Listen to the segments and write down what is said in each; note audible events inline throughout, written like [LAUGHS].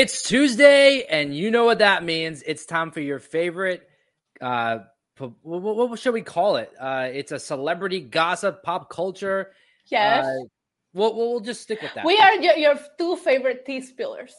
It's Tuesday, and you know what that means. It's time for your favorite. Uh, what, what, should we call it? Uh, it's a celebrity gossip, pop culture. Yes. Uh, we'll, we'll just stick with that. We are your, your two favorite tea spillers.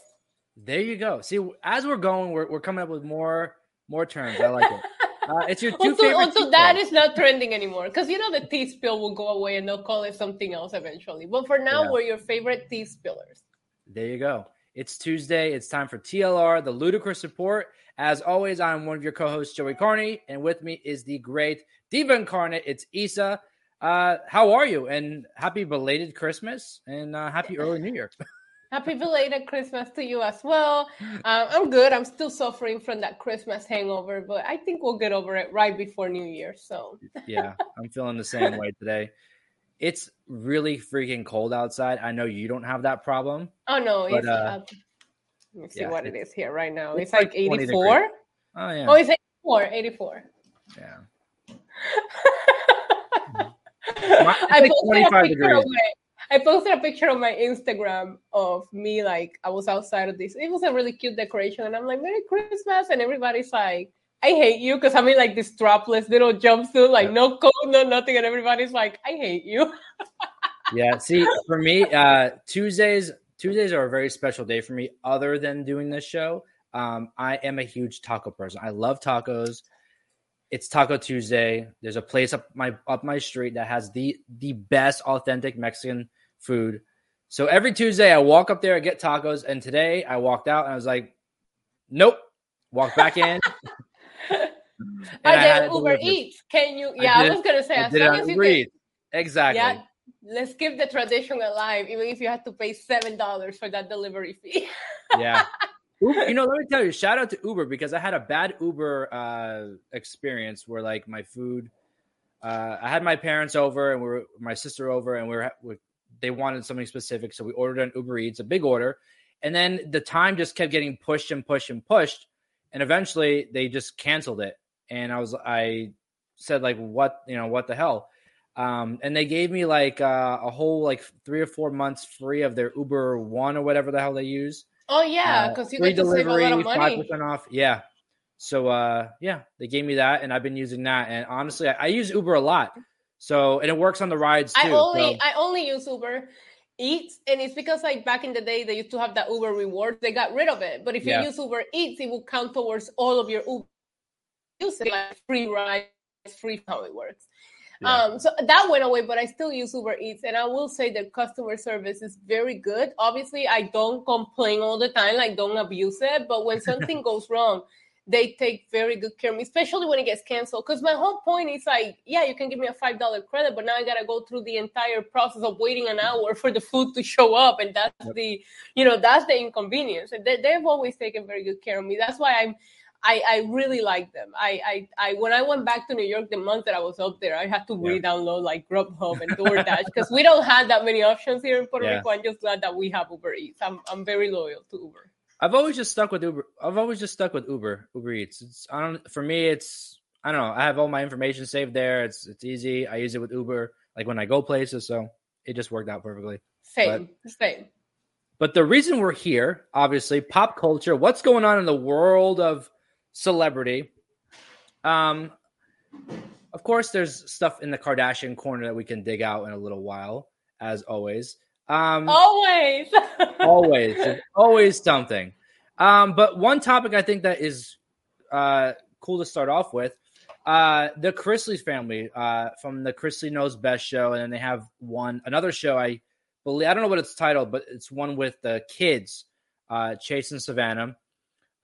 There you go. See, as we're going, we're, we're coming up with more more terms. I like it. Uh, it's your [LAUGHS] two favorite. Also, that is not trending anymore because you know the tea spill will go away and they'll call it something else eventually. But for now, yeah. we're your favorite tea spillers. There you go. It's Tuesday. It's time for TLR, the ludicrous report. As always, I'm one of your co-hosts, Joey Karni, and with me is the great Diva Incarnate. It's Isa. Uh, how are you? And happy belated Christmas and uh, happy early New Year. [LAUGHS] happy belated Christmas to you as well. Uh, I'm good. I'm still suffering from that Christmas hangover, but I think we'll get over it right before New Year. So yeah, I'm feeling the same [LAUGHS] way today. It's really freaking cold outside. I know you don't have that problem. Oh no, but, uh, let me see yeah, what it is here right now. It's, it's like, 84. Oh yeah. Oh, it's 84. 84. Yeah. [LAUGHS] I like 25 degrees. My, I posted a picture on my Instagram of me like I was outside of this. It was a really cute decoration, and I'm like, "Merry Christmas!" And everybody's like, I hate you because I'm in like this strapless little jumpsuit, like no coat, no nothing, and everybody's like, I hate you. yeah, [LAUGHS] see, for me, uh, Tuesdays Tuesdays are a very special day for me. Other than doing this show, um, I am a huge taco person. I love tacos. It's Taco Tuesday. There's a place up my up my street that has the the best authentic Mexican food. So every Tuesday I walk up there, I get tacos, and today I walked out and I was like, nope. Walk back in. [LAUGHS] I did Uber Eats. Can you? Yeah, I, I was gonna say as long as you can. Exactly. Yeah, let's keep the tradition alive, even if you have to pay seven dollars for that delivery fee. yeah. [LAUGHS] Uber, you know, let me tell you, shout out to Uber because I had a bad Uber uh, experience where like my food. Uh, I had my parents over and we were my sister over and we were, we, they wanted something specific, so we ordered an Uber Eats, a big order, and then the time just kept getting pushed and pushed and pushed and eventually they just canceled it and i was i said like what you know what the hell um, and they gave me like uh, a whole like three or four months free of their uber one or whatever the hell they use oh yeah because uh, you get to save a lot of money 5% off yeah so uh yeah they gave me that and i've been using that and honestly i, I use uber a lot so and it works on the rides too i only so. i only use uber Eats, and it's because like back in the day they used to have that Uber rewards. They got rid of it, but if you yeah. use Uber Eats, it will count towards all of your Uber usage, like free rides, free how it works. Yeah. Um, so that went away, but I still use Uber Eats, and I will say that customer service is very good. Obviously, I don't complain all the time, like don't abuse it, but when [LAUGHS] something goes wrong, they take very good care of me, especially when it gets canceled. Because my whole point is like, yeah, you can give me a five dollar credit, but now I gotta go through the entire process of waiting an hour [LAUGHS] for the food to show up, and that's yep. the, you know, that's the inconvenience. And they, they've always taken very good care of me. That's why I'm. I, I really like them. I, I, I when I went back to New York the month that I was up there, I had to re-download like Grubhub and [LAUGHS] DoorDash because we don't have that many options here in Puerto yeah. Rico. I'm just glad that we have Uber Eats. I'm I'm very loyal to Uber. I've always just stuck with Uber. I've always just stuck with Uber. Uber Eats. It's I don't for me. It's I don't know. I have all my information saved there. It's it's easy. I use it with Uber like when I go places, so it just worked out perfectly. Same, but, same. But the reason we're here, obviously, pop culture. What's going on in the world of celebrity? Um, of course, there's stuff in the Kardashian corner that we can dig out in a little while, as always. Um, always, [LAUGHS] always, always something. Um, but one topic I think that is uh, cool to start off with uh, the Chrisley family uh, from the Chrisley Knows Best show, and then they have one another show. I believe I don't know what it's titled, but it's one with the kids, uh, Chase and Savannah.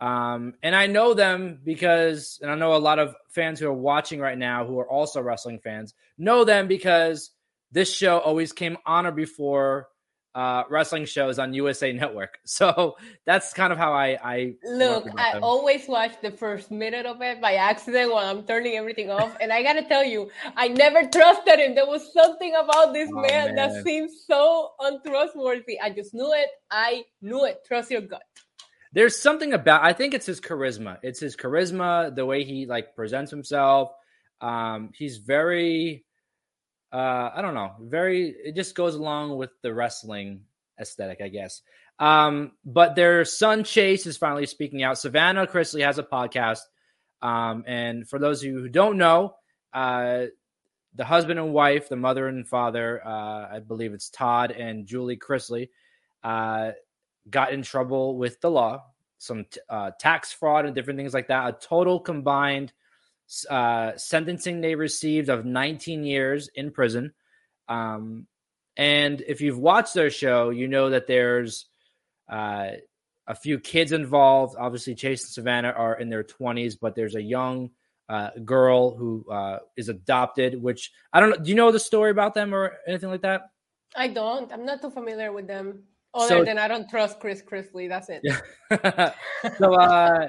Um, and I know them because, and I know a lot of fans who are watching right now who are also wrestling fans know them because this show always came on or before uh, wrestling shows on USA Network. [LAUGHS] So that's kind of how I, I look. I them. always watch the first minute of it by accident while I'm turning everything off. and I gotta tell you, I never trusted him. There was something about this oh, man, man, that seemed so untrustworthy. I just knew it. I knew it. Trust your gut. There's something about. I think it's his charisma. It's his charisma, the way he like presents himself. Um, he's very uh, I don't know, very. It just goes along with the wrestling aesthetic, I guess. Um, but their son Chase is finally speaking out. Savannah Chrisley has a podcast. Um, and for those of you who don't know, uh, the husband and wife, the mother and father, uh, I believe it's Todd and Julie Chrisley, uh, got in trouble with the law, some t- uh, tax fraud and different things like that. A total combined uh, sentencing they received of 19 years in prison. Um, and if you've watched their show, you know that there's uh, a few kids involved. Obviously, Chase and Savannah are in their 20s, but there's a young uh, girl who uh, is adopted. Which I don't know. Do you know the story about them or anything like that? I don't. I'm not too familiar with them. Other so, than I don't trust Chris Chrisley. That's it. Yeah. [LAUGHS] so, uh,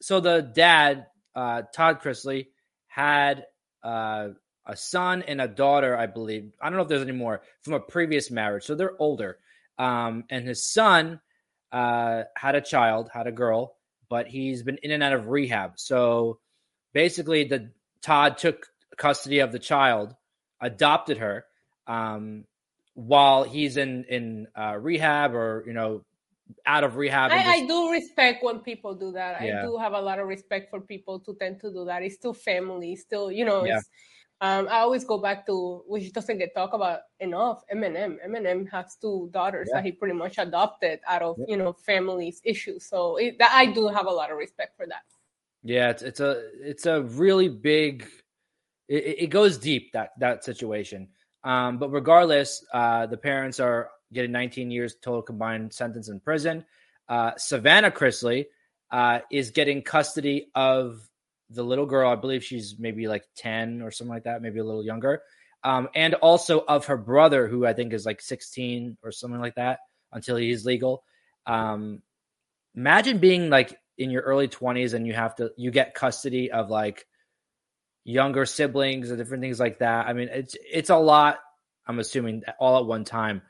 so the dad, uh, Todd Chrisley, had uh, a son and a daughter, I believe. I don't know if there's any more from a previous marriage. So they're older. Um, and his son uh, had a child, had a girl, but he's been in and out of rehab. So basically, the Todd took custody of the child, adopted her, um, while he's in in uh, rehab or you know out of rehab. I, just... I, do respect when people do that. Yeah. I do have a lot of respect for people to tend to do that. It's still family, still you know. Yeah. Um, I always go back to which doesn't get talked about enough. Eminem. Eminem has two daughters yeah. that he pretty much adopted out of you know families issues. So it, that, I do have a lot of respect for that. Yeah, it's it's a it's a really big. It, it goes deep that that situation. Um, but regardless, uh, the parents are getting 19 years total combined sentence in prison. Uh, Savannah Chrisley uh, is getting custody of the little girl. I believe she's maybe like 10 or something like that, maybe a little younger. Um, and also of her brother, who I think is like 16 or something like that until he's legal. Um, imagine being like in your early 20s and you have to, you get custody of like younger siblings and different things like that. I mean, it's it's a lot. I'm assuming all at one time.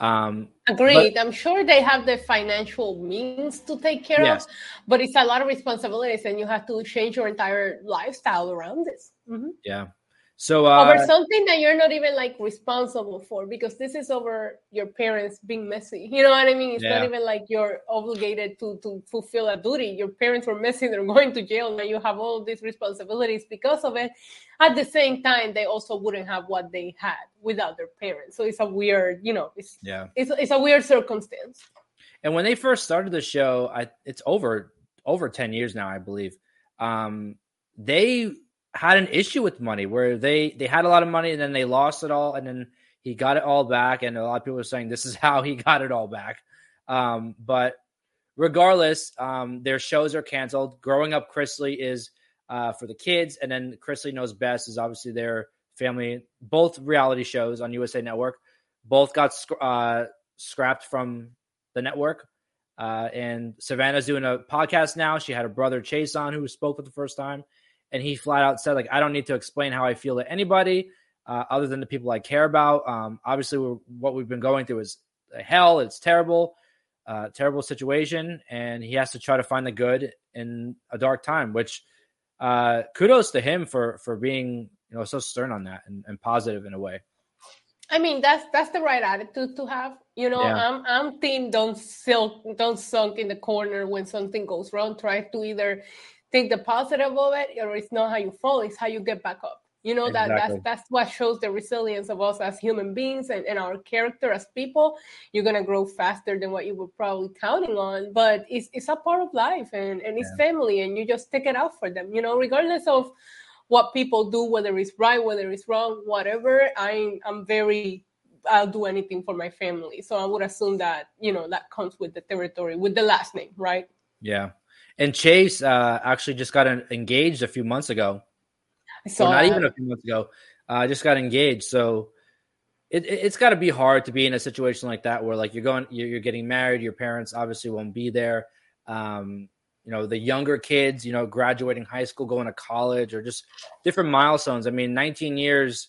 Um, Agreed. But, I'm sure they have the financial means to take care yes. of, but it's a lot of responsibilities, and you have to change your entire lifestyle around this. Mm-hmm. Yeah. So uh, over something that you're not even like responsible for because this is over your parents being messy. You know what I mean? It's yeah. not even like you're obligated to to fulfill a duty. Your parents were messy, they're going to jail, and you have all these responsibilities because of it. At the same time, they also wouldn't have what they had without their parents. So it's a weird, you know, it's yeah, it's it's a weird circumstance. And when they first started the show, I it's over over 10 years now, I believe. Um, they had an issue with money where they they had a lot of money and then they lost it all and then he got it all back and a lot of people are saying this is [LAUGHS] how he got it all back. Um, but regardless um, their shows are canceled. Growing up chrisley is uh, for the kids and then chrisley knows best is obviously their family both reality shows on usa network. Both got uh, scrapped from the network. Uh, and savannah's doing a podcast now. She had a brother chase on who spoke for the first time and he flat out said like I don't need to explain how I feel to anybody uh, other than the people I care about. Um, obviously, what we've been going through is hell. It's terrible, uh, terrible situation, and he has to try to find the good in a dark time. Which uh, kudos to him for for being you know so stern on that and, and positive in a way. I mean that's that's the right attitude to have. You know, yeah. I'm I'm team don't silk don't sunk in the corner when something goes wrong. Try to either think the positive of it, or it's not how you fall, it's how you get back up. You know exactly. that that's that's what shows the resilience of us as human beings and, and our character as people. You're gonna grow faster than what you were probably counting on, but it's it's a part of life and, and it's yeah. family and you just take it out for them, you know, regardless of what people do, whether it's right, whether it's wrong, whatever. i'm I'm very I'll do anything for my family. So I would assume that, you know, that comes with the territory, with the last name, right? Yeah. And Chase uh, actually just got engaged a few months ago. I saw not that. even a few months ago. I uh, just got engaged. So it, it, has got to be hard to be in a situation like that where like you're going, you're, you're getting married. Your parents obviously won't be there. Um, you know, the younger kids, you know, graduating high school, going to college, or just different milestones. I mean, 19 years,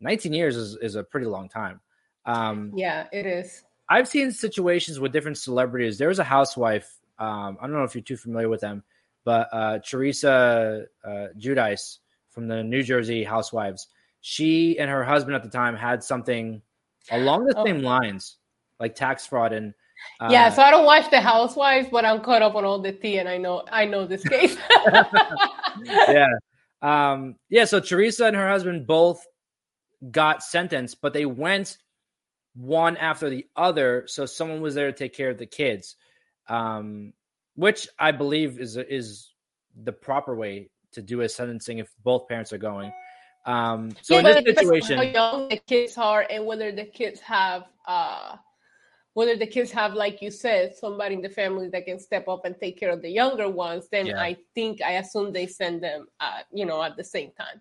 19 years is, is a pretty long time. Um, yeah, it is. I've seen situations with different celebrities. There was a housewife um, I don't know if you're too familiar with them, but uh, Teresa uh, Giudice from the New Jersey Housewives, she and her husband at the time had something along the oh. same lines, like tax fraud, and Uh, yeah, so I don't watch The Housewives, but I'm caught up on all the tea, and I know I know this case. [LAUGHS] yeah, um, yeah. So Teresa and her husband both got sentenced, but they went one after the other. So someone was there to take care of the kids, um, which I believe is is the proper way to do a sentencing if both parents are going. Um, so yeah, in this situation, how young the kids are and whether the kids have, uh, whether the kids have, like you said, somebody in the family that can step up and take care of the younger ones, then yeah. I think I assume they send them, uh, you know, at the same time.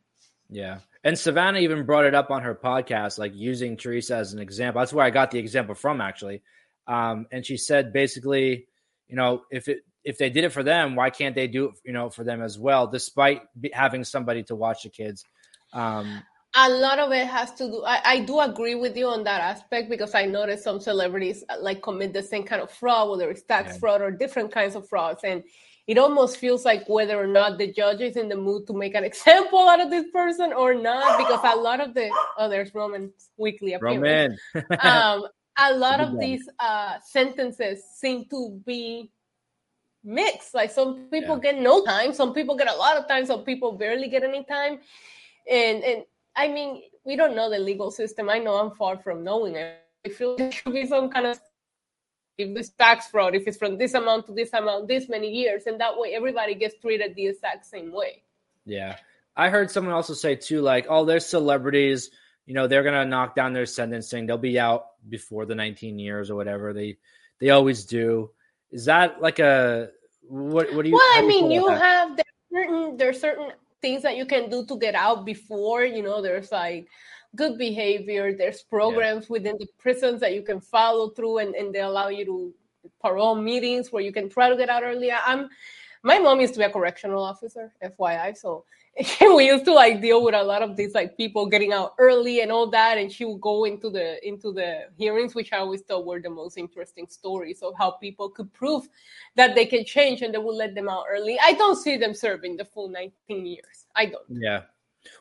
Yeah. And Savannah even brought it up on her podcast, like using Teresa as an example. That's where I got the example from, actually. Um, and she said basically, you know, if it if they did it for them, why can't they do it, you know, for them as well, despite having somebody to watch the kids? Um, a lot of it has to do. I, I do agree with you on that aspect because I noticed some celebrities uh, like commit the same kind of fraud, whether it's tax yeah. fraud or different kinds of frauds, and it almost feels like whether or not the judge is in the mood to make an [LAUGHS] example out of this person or not, because a lot of the oh, there's Roman weekly Roman. [LAUGHS] um, a lot of these uh, sentences seem to be mixed. Like some people yeah. get no time, some people get a lot of time, some people barely get any time, and and I mean we don't know the legal system. I know I'm far from knowing it. I feel there should be some kind of if this tax fraud, if it's from this amount to this amount, this many years, and that way everybody gets treated the exact same way. Yeah. I heard someone also say too, like, oh, there's celebrities, you know, they're gonna knock down their sentencing. They'll be out before the 19 years or whatever. They they always do. Is that like a what? What do you? Well, I mean, you, you have there's certain there's certain things that you can do to get out before. You know, there's like good behavior. There's programs yeah. within the prisons that you can follow through, and, and they allow you to parole meetings where you can try to get out earlier. I'm my mom used to be a correctional officer, FYI. So [LAUGHS] we used to like deal with a lot of these like people getting out early and all that, and she would go into the into the hearings, which I always thought were the most interesting stories of how people could prove that they can change and they would let them out early. I don't see them serving the full 19 years. I don't. Yeah.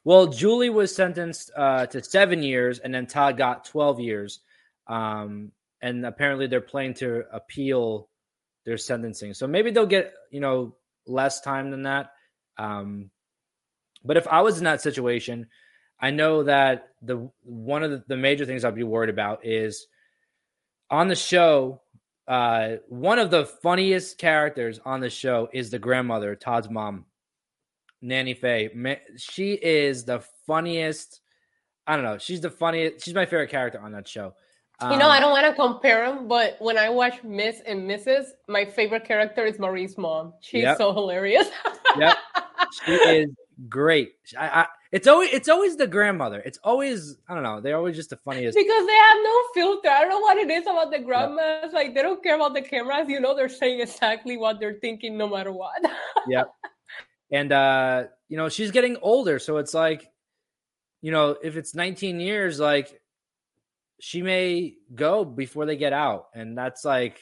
Well, Julie was sentenced uh, to seven years, and then Todd got 12 years. Um, and apparently, they're planning to appeal their sentencing. So maybe they'll get you know less time than that. Um, but if I was in that situation, I know that the one of the, the major things I'd be worried about is on the show. Uh, one of the funniest characters on the show is the grandmother, Todd's mom. Nanny Faye. She is the funniest. I don't know. She's the funniest. She's my favorite character on that show. Um, you know, I um, don't want to compare them, but when I watch Miss and Mrs., my favorite character is Marie's mom. She's yep. so hilarious. yep, [LAUGHS] she is great. I, I, it's always it's always the grandmother. It's always I don't know. They're always just the funniest because they have no filter. I don't know what it is about the grandmas. Yep. Like they don't care about the cameras. You know, they're saying exactly what they're thinking, no matter what. [LAUGHS] yep and uh you know she's getting older so it's like you know if it's 19 years like she may go before they get out and that's like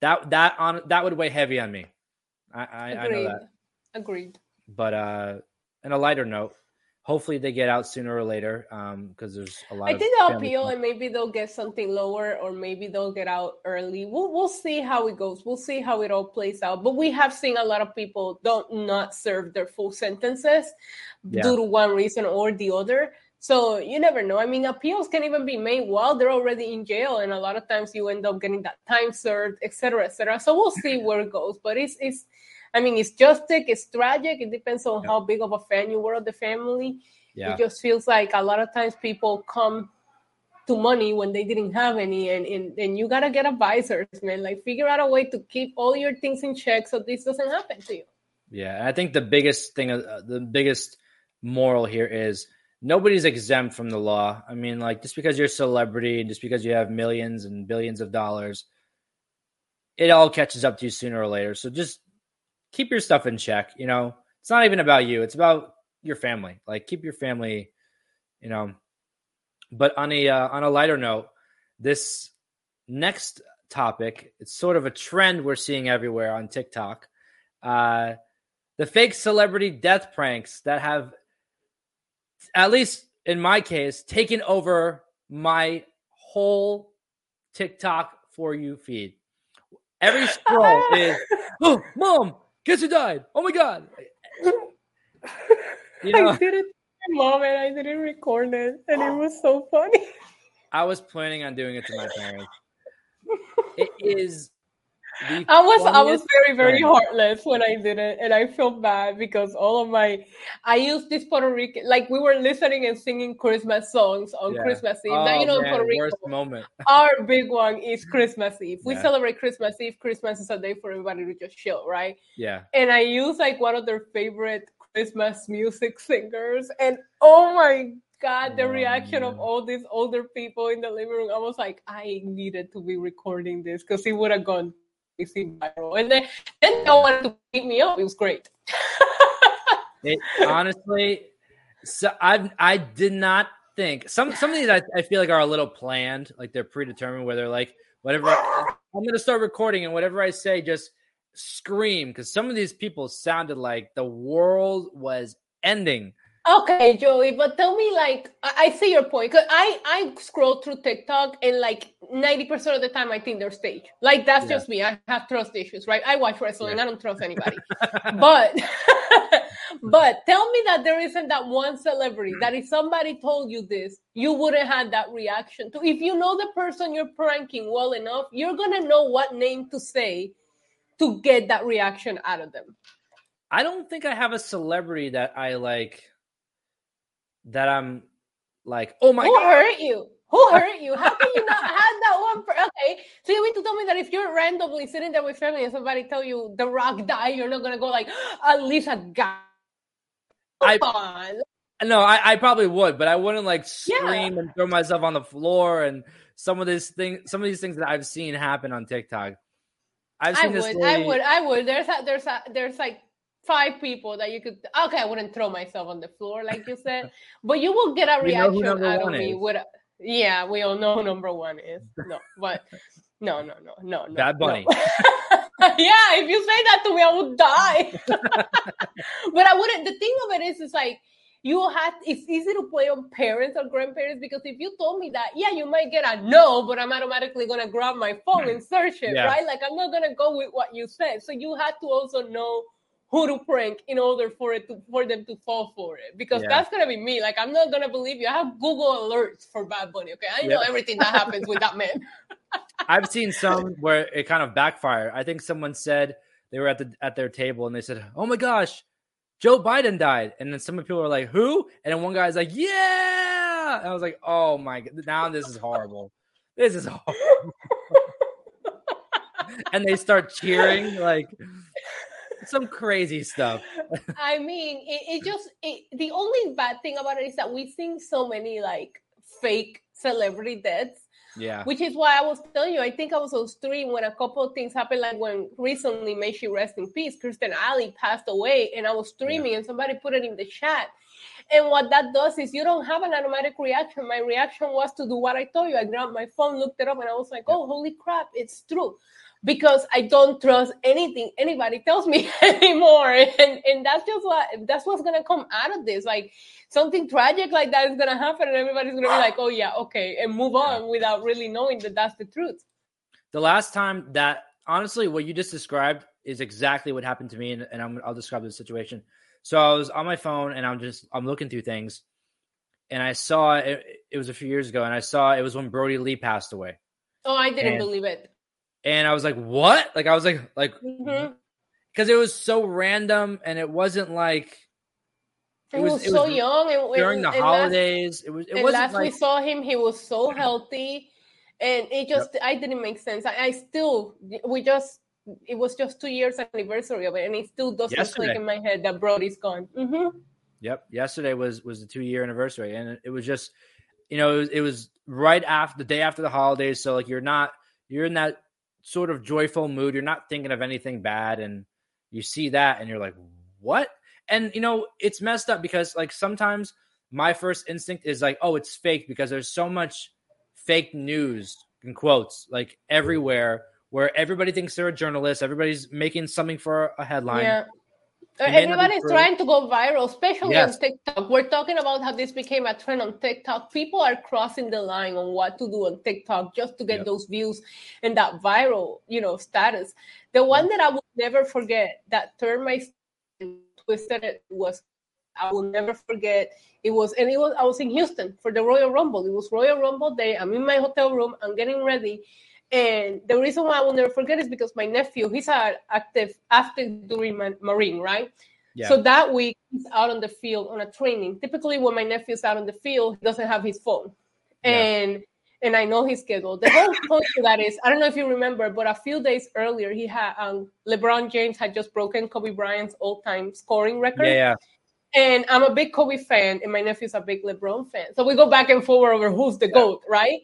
that that on that would weigh heavy on me i i, I know that agreed but uh in a lighter note hopefully they get out sooner or later Um, because um, there's a lot. I think they'll appeal and maybe they'll get something lower or maybe they'll get out early. We'll we'll see how it goes. We'll see how it all plays out. But we have seen a lot of people don't not serve their full sentences yeah. due to one reason or the other. So you never know. I mean, appeals can even be made while they're already in jail, and a lot of times you end up getting that time served, etc., etc. So we'll see where it goes. But it's it's I mean, it's justic, it's tragic. It depends on yeah. how big of a fan you were of the family. Yeah. It just feels like a lot of times people come to money when they didn't have any, and, and, and you gotta get advisors, man. Like figure out a way to keep all your things in check so this doesn't happen to you. Yeah, I think the biggest thing, uh, the biggest moral here is nobody's exempt from the law. I mean, like just because you're a celebrity, and just because you have millions and billions of dollars, it all catches up to you sooner or later. So just keep your stuff in check. You know, it's not even about you; it's about your family. Like, keep your family. You know, but on a uh, on a lighter note, this next topic it's sort of a trend we're seeing everywhere on TikTok. Uh, the fake celebrity death pranks that have, at least in my case, taken over my whole TikTok for you feed. Every scroll [LAUGHS] is, oh, mom, guess who died? Oh my god. [LAUGHS] You know, I did it to my mom and I didn't record it, and it was so funny. I was planning on doing it to my parents. It is I was I was very very heartless when I did it, and I felt bad because all of my I used this Puerto Rican like we were listening and singing Christmas songs on yeah. Christmas Eve. Oh, now you know man, Puerto Rico, moment. our big one is Christmas Eve. We yeah. celebrate Christmas Eve. Christmas is a day for everybody to just chill, right? Yeah. And I use like one of their favorite Christmas music singers, and oh my God, the oh, reaction of all these older people in the living room, I was like, I needed to be recording this because it would have gone viral. And then, then wanted to beat me up. It was great. [LAUGHS] it, honestly, so I I did not think some some of these I, I feel like are a little planned, like they're predetermined. Where they're like, whatever I'm going to start recording, and whatever I say, just scream because some of these people sounded like the world was ending Okay, Joey, but tell me, like, I, see your point. Cause I I scroll through TikTok and like ninety percent of the time I think they're staged. Like that's yeah. just me. I have trust issues, right? I watch wrestling. Yeah. I don't trust anybody. [LAUGHS] but [LAUGHS] but tell me that there isn't that one celebrity that if somebody told you this, you wouldn't have that reaction to. If you know the person you're pranking well enough, you're gonna know what name to say to get that reaction out of them. I don't think I have a celebrity that I like that I'm like, oh my Who god, hurt you? Who hurt you? How can you not have that one? Per- okay, so you mean to tell me that if you're randomly sitting there with family and somebody tell you The Rock died, you're not gonna go like, [GASPS] at least a guy. I, on. No, I, I, probably would, but I wouldn't like scream yeah. and throw myself on the floor and some of this thing, some of these things that I've seen happen on TikTok. I've seen I would, lady, I would, I would. There's a, there's a, there's like five people that you could okay i wouldn't throw myself on the floor like you said [LAUGHS] but you will get a reaction out of me with yeah we all know who number one is. [LAUGHS] No but no no no no no bad bunny. No. [LAUGHS] yeah if you say that to me i would die. But i wouldn't the thing of it is is like you have it's easy to play on parents or grandparents because if you told me that yeah you might get a no but i'm automatically gonna grab my phone and search it yeah. right? Like i'm not gonna go with what you said. So you had to also know who to prank in order for it to for them to fall for it because yeah. that's gonna be me. Like I'm not gonna believe you. I have Google alerts for Bad Bunny. Okay, I know everything that happens with that man. [LAUGHS] I've seen some where it kind of backfired. I think someone said they were at the at their table and they said, "Oh my gosh, Joe Biden died," and then some people were like, "Who?" And then one guy's like, "Yeah," and I was like, "Oh my god, now this is horrible. This is horrible." [LAUGHS] and they start cheering like some crazy stuff. [LAUGHS] I mean, it, it just it, the only bad thing about it is that we've seen so many like fake celebrity deaths. Yeah. Which is why I was telling you, I think I was on stream when a couple of things happened, like when recently, may she rest in peace, Kirstie Alley passed away, and I was streaming yeah. and somebody put it in the chat. And what that does is you don't have an automatic reaction. My reaction was to do what I told you. I grabbed my phone, looked it up, and I was like, oh, holy crap, it's true because I don't trust anything anybody tells me [LAUGHS] anymore. And and that's just what that's what's gonna come out of this. Like something tragic like that is gonna happen, and everybody's gonna be like, "Oh yeah, okay," and move on without really knowing that that's the truth. The last time that honestly, what you just described is exactly what happened to me, and, and I'm, I'll describe the situation. So I was on my phone, and I'm just I'm looking through things, and I saw it. It was a few years ago, and I saw it was when Brodie Lee passed away. Oh, I didn't and, believe it and I was like, "What?" Like I was like, like because mm-hmm. it was so random, and it wasn't like it was, was, so was young and, during the holidays. Last, it was. It was last like, we saw him, he was so healthy, and it just yep. I didn't make sense. I, I, still we just it was just two years anniversary of it, and it still doesn't Yesterday. click in my head that Brodie's gone. Mm-hmm. Yep, yesterday was was the two year anniversary, and it was just you know it was, it was right after the day after the holidays, so like you're not you're in that sort of joyful mood. You're not thinking of anything bad, and you see that, and you're like, "What?" And you know, it's messed up because like sometimes my first instinct is like, "Oh, it's fake," because there's so much fake news in quotes like everywhere where everybody thinks they're a journalist, everybody's making something for a headline. Yeah. Uh, everybody's trying to go viral, especially yes. on TikTok. We're talking about how this became a trend on TikTok. People are crossing the line on what to do on TikTok just to get yep. those views and that viral, you know, status. The one that I will never forget that turned my twisted it was I will never forget. It was and it was I was in Houston for the Royal Rumble. It was Royal Rumble day. I'm in my hotel room. I'm getting ready and the reason why I will never forget is because my nephew, he's an active active duty Marine, right? Yeah. So that week he's out on the field on a training. Typically, when my nephew's out on the field, he doesn't have his phone, and yeah. and I know his schedule. The whole [LAUGHS] point to that is I don't know if you remember, but a few days earlier he had um, LeBron James had just broken Kobe Bryant's all-time scoring record. Yeah, yeah. And I'm a big Kobe fan, and my nephew's a big LeBron fan. So we go back and forward over who's the yeah. goat, right?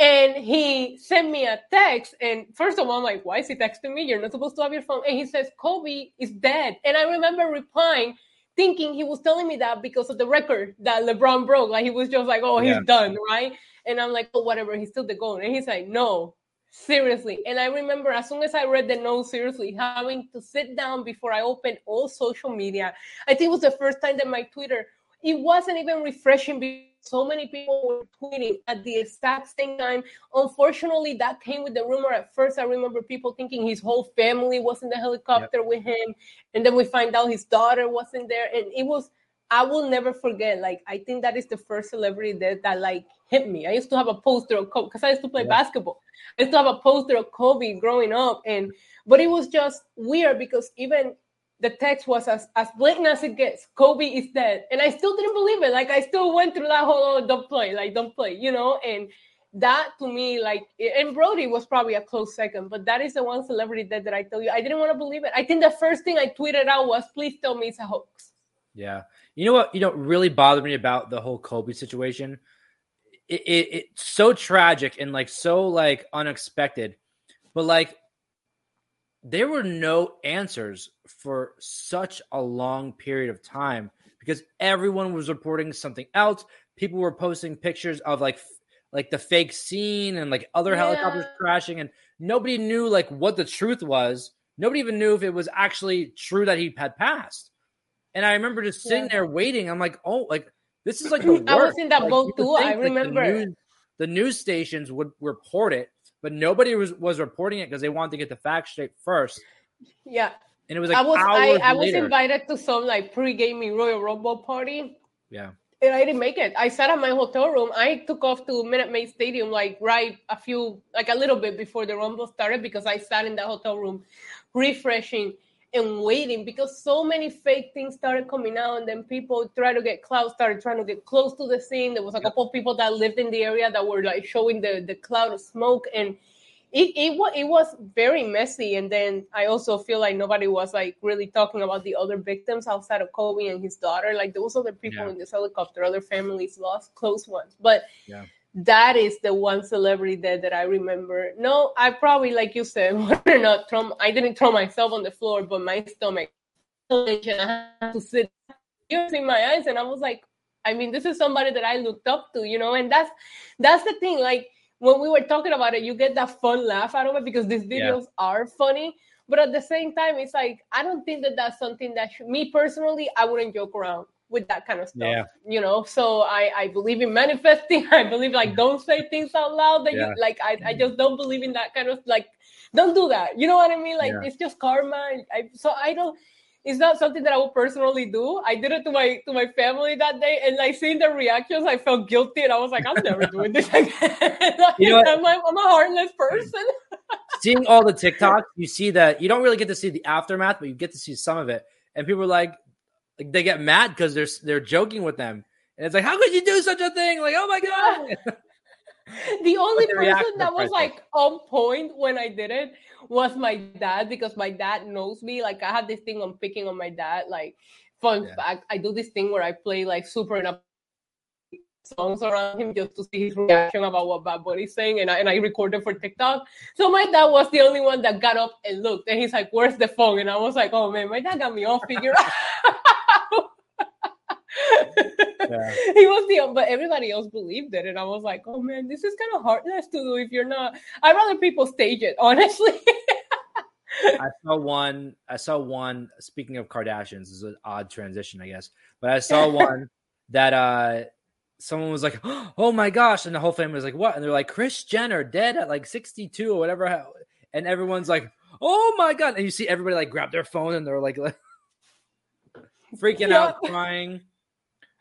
And he sent me a text. And first of all, I'm like, why is he texting me? You're not supposed to have your phone. And he says, Kobe is dead. And I remember replying, thinking he was telling me that because of the record that LeBron broke. Like he was just like, oh, he's yeah. done, right? And I'm like, oh, whatever, he's still the goal. And he's like, no, seriously. And I remember as soon as I read the note, seriously, having to sit down before I opened all social media. I think it was the first time that my Twitter, it wasn't even refreshing so many people were tweeting at the exact same time. Unfortunately, that came with the rumor. At first, I remember people thinking his whole family was in the helicopter yep. with him, and then we find out his daughter wasn't there, and it was. I will never forget. Like I think that is the first celebrity that, that like hit me. I used to have a poster of Kobe because I used to play yeah. basketball. I used to have a poster of Kobe growing up, and but it was just weird because even the text was as, as blatant as it gets. Kobe is dead. And I still didn't believe it. Like I still went through that whole oh, don't play, like don't play, you know? And that to me, like and brodie was probably a close second, but that is the one celebrity dead that I tell you. I didn't want to believe it. I think the first thing I tweeted out was please tell me it's a hoax. Yeah. You know what, you know, really bothered me about the whole Kobe situation? It, it, it's so tragic and like so like unexpected. But like there were no answers for such a long period of time because everyone was reporting something else. People were posting pictures of like like the fake scene and like other yeah. helicopters crashing and nobody knew like what the truth was. Nobody even knew if it was actually true that he had passed. And I remember just sitting yeah. there waiting. I'm like, "Oh, like this is like the worst. [CLEARS THROAT] I was in that like, boat too. I remember. the, news, the news stations would report it but nobody was was reporting it because they wanted to get the facts straight first. Yeah. And it was like I was I, I was invited to some like pre-gaming Royal Rumble party. Yeah. And I didn't make it. I sat at my hotel room. I took off to Minute Maid Stadium like right a few like a little bit before the Rumble started because I sat in that hotel room refreshing and waiting because so many fake things started coming out and then people try to get cloud started trying to get close to the scene there was a couple of people that lived in the area that were like showing the the cloud of smoke and it, it, was it was very messy and then i also feel like nobody was like really talking about the other victims outside of kobe and his daughter like those other people yeah. in this helicopter other families lost close ones but yeah that is the one celebrity that, that I remember. No, I probably, like you said, [LAUGHS] whether or not throw, I didn't throw myself on the floor, but my stomach, I had to sit tears in my eyes, and I was like, I mean, this is somebody that I looked up to, you know, and that's that's the thing. Like when we were talking about it, you get that fun laugh out of it because these videos yeah. are funny. But at the same time, it's like I don't think that that's something that should, me personally, I wouldn't joke around with that kind of stuff. Yeah. You know, so I I believe in manifesting. [LAUGHS] I believe like mm-hmm. don't say things out loud that yeah. you like. I I mm-hmm. just don't believe in that kind of like. Don't do that. You know what I mean? Like it's just karma. I, so I don't. It's not something that I would personally do. I did it to my to my family that day, and like seeing the reactions, I felt guilty, and I was like, I'm never doing this [LAUGHS] again. [LAUGHS] like, you know I'm, I'm a heartless person. [LAUGHS] seeing all the TikToks, you see that you don't really get to see the aftermath, but you get to see some of it. And people are like, like they get mad because they're they're joking with them, and it's like, how could you do such a thing? Like, oh my god. the only person that was like on point when I did it was my dad because my dad knows me. Like I have this thing on picking on my dad. Like fun yeah. fact, I do this thing where I play like super in a songs around him just to see his reaction about what Bad Bunny's saying, and I, and I recorded for TikTok. So my dad was the only one that got up and looked, and he's like, "Where's the phone?" And I was like, "Oh man, my dad got me all figured [LAUGHS] out." Yeah. [LAUGHS] He was the but everybody else believed it, and I was like, "Oh man, this is kind of heartless to do if you're not." I'd rather people stage it, honestly. I saw one. I saw one. Speaking of Kardashians, this is an odd transition, I guess. But I saw [LAUGHS] one that uh someone was like, [GASPS] "Oh my gosh!" and the whole family was like, "What?" and they're like, kris Jenner dead at like 62 or whatever," and everyone's like, "Oh my god!" and you see everybody like grab their phone and they're like, [LAUGHS] freaking yeah. out, crying,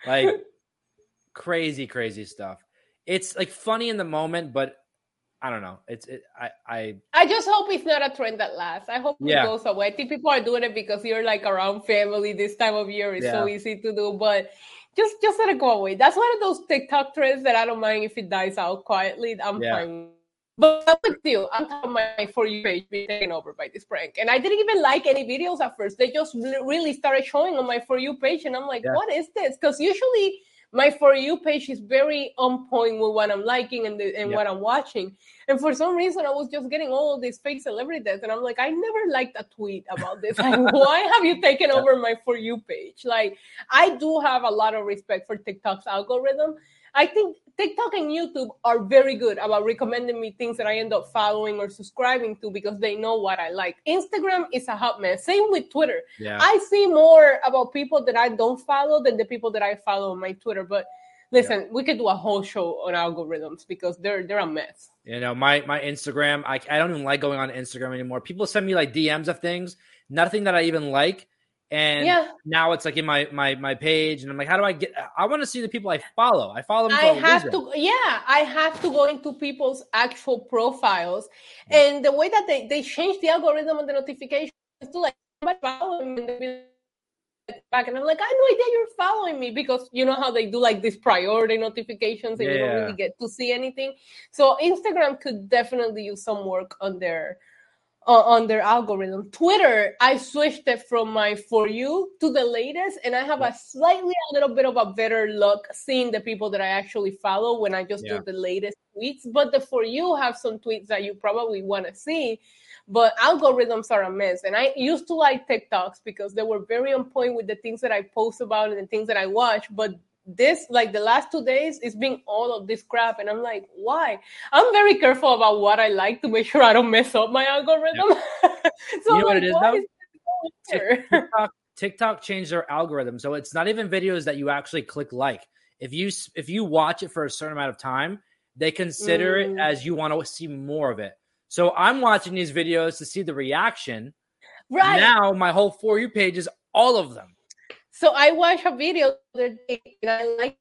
like [LAUGHS] crazy, crazy stuff. It's like funny in the moment, but I don't know. It's it, I I I just hope it's not a trend that lasts. I hope yeah. it goes away. I think people are doing it because you're like around family this time of year. It's yeah. so easy to do, but just just let it go away. That's one of those TikTok trends that I don't mind if it dies out quietly. I'm yeah. fine. But I'm with you. I'm talking my for you page being taken over by this prank, and I didn't even like any videos at first. They just really started showing on my for you page, and I'm like, what is this? Because usually my for you page is very on point with what I'm liking and, the, and yep. what I'm watching. And for some reason, I was just getting all these fake celebrities, and I'm like, I never liked a tweet about this. Like, [LAUGHS] why have you taken over my for you page? Like, I do have a lot of respect for TikTok's algorithm. I think TikTok and YouTube are very good about recommending me things that I end up following or subscribing to because they know what I like. Instagram is a hot mess. Same with Twitter. Yeah. I see more about people that I don't follow than the people that I follow on my Twitter. But listen, yeah. we could do a whole show on algorithms because they're they're a mess. You know, my my Instagram, I I don't even like going on Instagram anymore. People send me like DMs of things, nothing that I even like and yeah. now it's like in my my my page and i'm like how do i get i want to see the people i follow i follow them i have reason. to yeah i have to go into people's actual profiles yeah. and the way that they they change the algorithm and the notifications to like follow them back and i'm like i had no idea you're following me because you know how they do like these priority notifications and yeah. you don't really get to see anything so instagram could definitely use some work on their on their algorithm. Twitter, I switched it from my for you to the latest, and I have a slightly a little bit of a better look seeing the people that I actually follow when I just yeah. do the latest tweets. But the for you have some tweets that you probably want to see. But algorithms are a mess. And I used to like TikToks because they were very on point with the things that I post about and the things that I watch. But this like the last two days it's been all of this crap and i'm like why? I'm very careful about what i like to make sure i don't mess up my algorithm. [LAUGHS] So you know what it is though TikTok, TikTok changed their algorithm so it's not even videos that you actually click like. If you if you watch it for a certain amount of time they consider mm. it as you want to see more of it. So i'm watching these videos to see the reaction. Right. Now my whole for you page is all of them so I watched a video the day and I like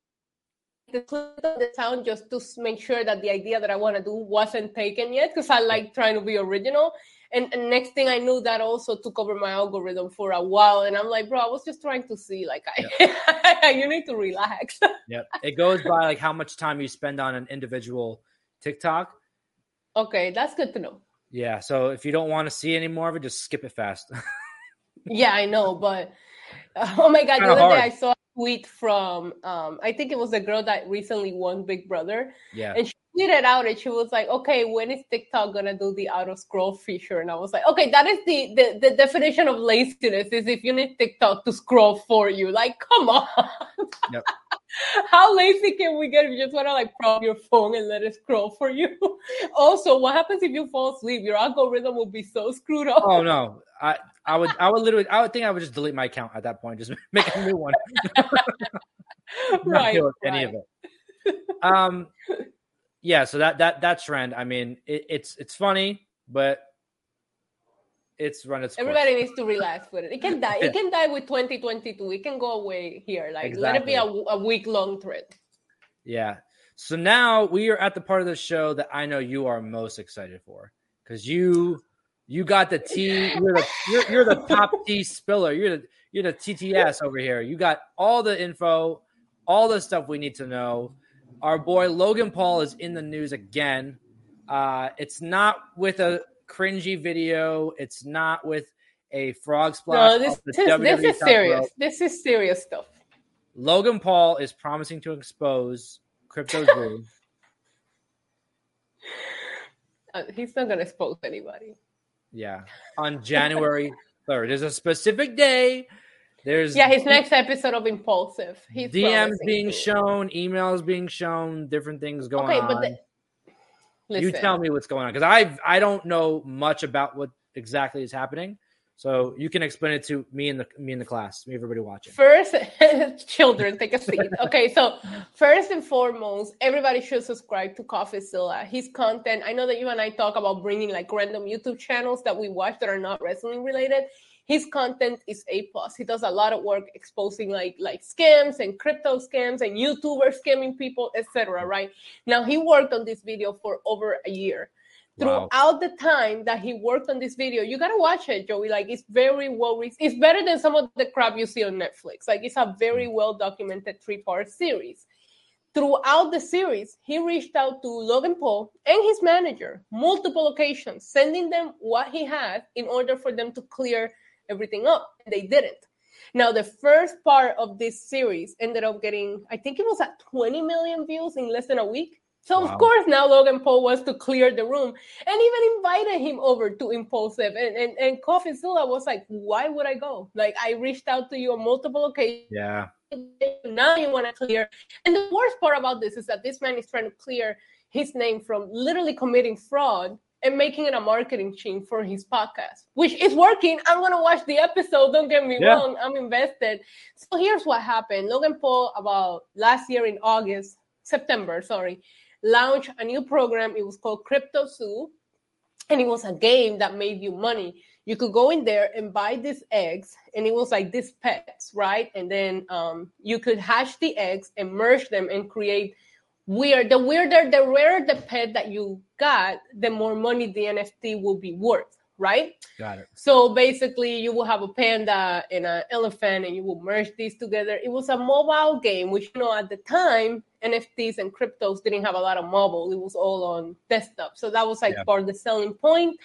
the clip of the sound just to make sure that the idea that I want to do wasn't taken yet because I like trying to be original. And, and, next thing I knew, that also took over my algorithm for a while. And I'm like, bro, I was just trying to see, like, I, [LAUGHS] you need to relax. [LAUGHS] yep. It goes by like how much time you spend on an individual TikTok. Okay, that's good to know. Yeah. So if you don't want to see any more of it, just skip it fast. [LAUGHS] yeah, I know, but [LAUGHS] Oh my god! The other hard. day I saw a tweet from um, I think it was a girl that recently won Big Brother. Yeah. And she tweeted out and she was like, "Okay, when is TikTok gonna do the auto scroll feature?" And I was like, "Okay, that is the, the the definition of laziness is if you need TikTok to scroll for you. Like, come on." Yep. [LAUGHS] How lazy can we get if you just want to like prop your phone and let it scroll for you? [LAUGHS] also, what happens if you fall asleep? Your algorithm will be so screwed up. Oh no, I I would I would literally I would think I would just delete my account at that point, just [LAUGHS] make a new one. [LAUGHS] right, any right. of it. Um, yeah. So that that that trend. I mean, it, it's it's funny, but it's run its. Everybody course. needs to relax with it. It can die. It can die with 2022. It can go away here. Like exactly. let it be a, a week long trend. Yeah. So now we are at the part of the show that I know you are most excited for because you you got the T. You're the you're, you're the top T spiller. You're the you're the TTS over here. You got all the info, all the stuff we need to know. Our boy Logan Paul is in the news again. Uh, it's not with a cringy video. It's not with a frog splash. No, this, this, this is serious. Rope. This is serious stuff. Logan Paul is promising to expose CryptoZoo. [LAUGHS] uh, he's not going to expose anybody. Yeah, on January third. There's a specific day. There's yeah, his next episode of Impulsive. He's DMs being shown, emails being shown, different things going okay, on. But the, you tell me what's going on because I I don't know much about what exactly is happening. So you can explain it to me in the me in the class, me everybody watching. First, [LAUGHS] children, take a seat. [LAUGHS] Okay, so first and foremost, everybody should subscribe to CoffeeZilla. His content. I know that you and I talk about bringing like random YouTube channels that we watch that are not wrestling related. His content is a plus. He does a lot of work exposing like like scams and crypto scams and YouTubers scamming people, etc. Right now, he worked on this video for over a year throughout wow. the time that he worked on this video. You gotta watch it, Joey. Like it's very well. It's better than some of the crap you see on Netflix. Like it's a very mm. well documented three part series. Throughout the series, he reached out to Logan Paul and his manager multiple occasions, sending them what he had in order for them to clear everything up. They didn't. Now, the first part of this series ended up getting, I think it was at 20 million views in less than a week. So wow. of course now Logan Paul wants to clear the room and even invited him over to Impulsive and and, and CoffeeZilla was like, why would I go? Like I reached out to you on multiple occasions. Yeah. Now you want to clear. And the worst part about this is that this man is trying to clear his name from literally committing fraud and making it a marketing machine for his podcast, which is working. I'm gonna watch the episode. Don't get me yeah. wrong, I'm invested. So here's what happened: Logan Paul, about last year in August, September, sorry, launched a new program. It was called CryptoZoo, and it was a game that made you money. You could go in there and buy these eggs, and it was like these pets, right? And then um, you could hatch the eggs and merge them and create weird. The weirder, the rarer the pet that you got, the more money the NFT will be worth right? Got it. So basically, you will have a panda and an elephant, and you will merge these together. It was a mobile game, which you know at the time NFTs and cryptos didn't have a lot of mobile; it was all on desktop. So that was like yeah. part of the selling point.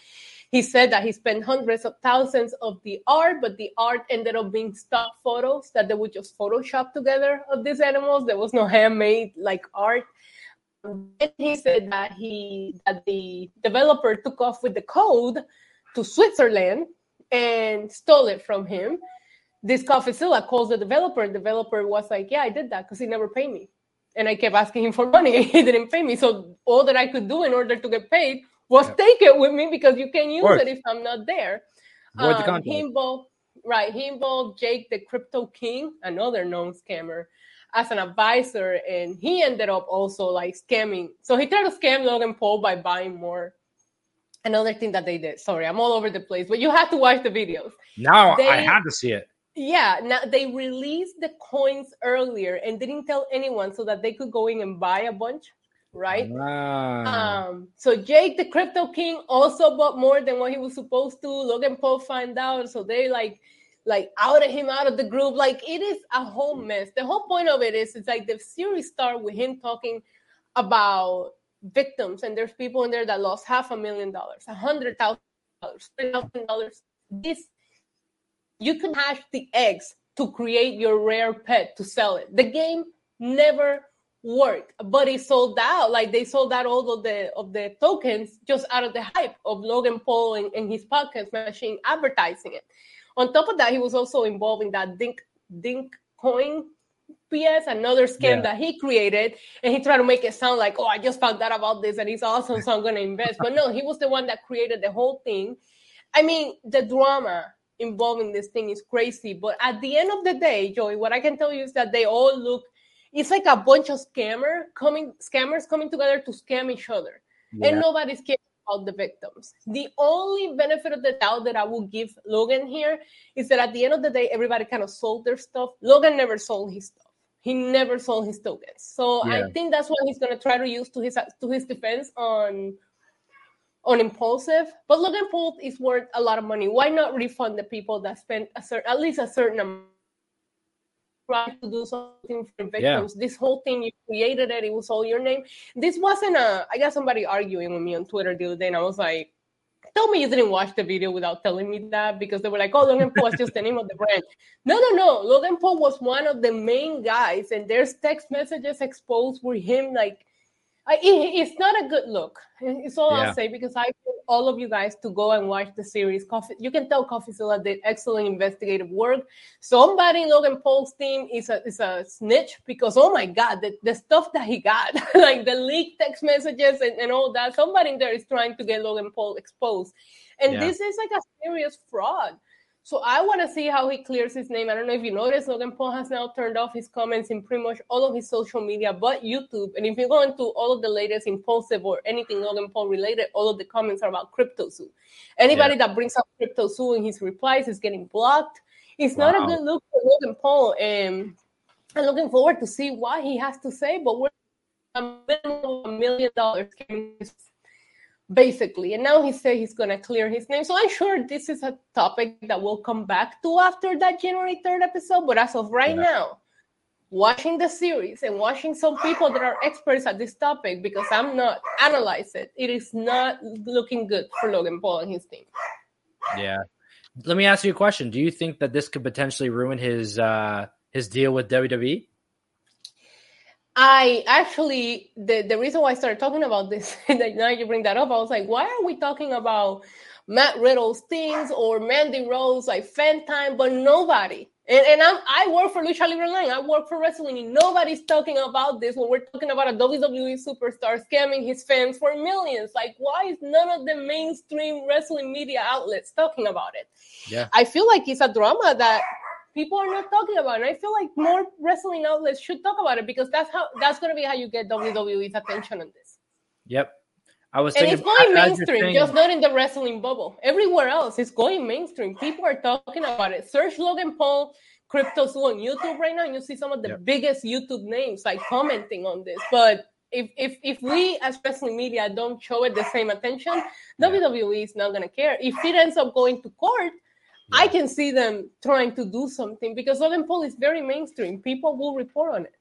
He said that he spent hundreds of thousands of the art, but the art ended up being stock photos that they would just Photoshop together of these animals. There was no handmade like art. And he said that he that the developer took off with the code to Switzerland and stole it from him. This CoffeeZilla calls the developer. The developer was like, "Yeah, I did that because he never paid me." And I kept asking him for [LAUGHS] money, he didn't pay me. So all that I could do in order to get paid was yeah. take it with me because you can use it if I'm not there. Um, he involved, right? He involved Jake, the crypto king, another known scammer, as an advisor, and he ended up also like scamming. So he tried to scam Logan Paul by buying more another thing that they did. Sorry, I'm all over the place, but you have to watch the videos. Now they, I had to see it. Yeah, now they released the coins earlier and didn't tell anyone so that they could go in and buy a bunch, right? Ah. Um, so Jake, the crypto king, also bought more than what he was supposed to. Logan Paul find out, so they like like out of him out of the group. Like it is a whole mess. The whole point of it is it's like the series start with him talking about victims, and there's people in there that lost half a million dollars, a hundred thousand dollars, three thousand dollars. This you can hash the eggs to create your rare pet to sell it. The game never worked, but it sold out. Like they sold out all of the of the tokens just out of the hype of Logan Paul and, and his podcast machine advertising it. On top of that, he was also involved in that Dink Doink coin PS, another scam yeah. that he created, and he tried to make it sound like, oh, I just found out about this and it's awesome, so I'm gonna invest. But no, he was the one that created the whole thing. I mean, the drama involving this thing is crazy. But at the end of the day, Joey, what I can tell you is that they all look it's like a bunch of scammer coming scammers coming together to scam each other. Yeah. And nobody's caring about the victims. The only benefit of the doubt that I will give Logan here is that at the end of the day, everybody kind of sold their stuff. Logan never sold his stuff he never sold his tokens. So yeah. I think that's what he's gonna try to use to his to his defense on on impulsive. But Logan Paul is worth a lot of money. Why not refund the people that spent a certain at least a certain amount trying to do something for victims? Yeah. This whole thing you created it, it was all your name. This wasn't a I got somebody arguing with me on Twitter the other day, and I was like, tell me you didn't watch the video without telling me that because they were like, oh, Logan Paul is just the name of the brand. No, no, no. Logan Paul was one of the main guys, and there's text messages exposed with him like I, it, it's not a good look. It's all yeah. I'll say because I want all of you guys to go and watch the series. Coffee, you can tell CoffeeZilla did excellent investigative work. Somebody in Logan Paul's team is a is a snitch because oh my god, the, the stuff that he got, [LAUGHS] like the leaked text messages and, and all that. Somebody in there is trying to get Logan Paul exposed, and yeah. this is like a serious fraud. So I want to see how he clears his name. I don't know if you noticed, Logan Paul has now turned off his comments in pretty much all of his social media, but YouTube. And if you go into all of the latest impulsive or anything Logan Paul related, all of the comments are about CryptoZoo. Anybody yeah. that brings up CryptoZoo in his replies is getting blocked. It's wow. not a good look for Logan Paul. And I'm looking forward to see what he has to say, but we're a a million dollars basically. And now he said he's going to clear his name. So I'm sure this is a topic that we'll come back to after that January 3rd episode. But as of right yeah. now, watching the series and watching some people that are experts at this topic, because I'm not analyze it, it is not looking good for Logan Paul and his team. Yeah. Let me ask you a question. Do you think that this could potentially ruin his uh his deal with WWE? I actually the, the reason why I started talking about this [LAUGHS] that now you bring that up, I was like, why are we talking about Matt Riddle's things or Mandy Rose like fan time, but nobody. And, and I'm, I work for Lucha Libre Online. I work for wrestling, and nobody's talking about this when we're talking about a WWE superstar scamming his fans for millions. Like, why is none of the mainstream wrestling media outlets talking about it? Yeah, I feel like it's a drama that people are not talking about it. I feel like more wrestling outlets should talk about it because that's how that's going to be how you get WWE's attention on this. Yep. I was and it's going mainstream, just not in the wrestling bubble. Everywhere else, it's going mainstream. People are talking about it. Search Logan Paul CryptoZoo on YouTube right now, and you see some of the yep. biggest YouTube names like commenting on this. But if if if we as wrestling media don't show it the same attention, yeah. WWE is not gonna care. If it ends up going to court, yeah. I can see them trying to do something because Logan Paul is very mainstream. People will report on it.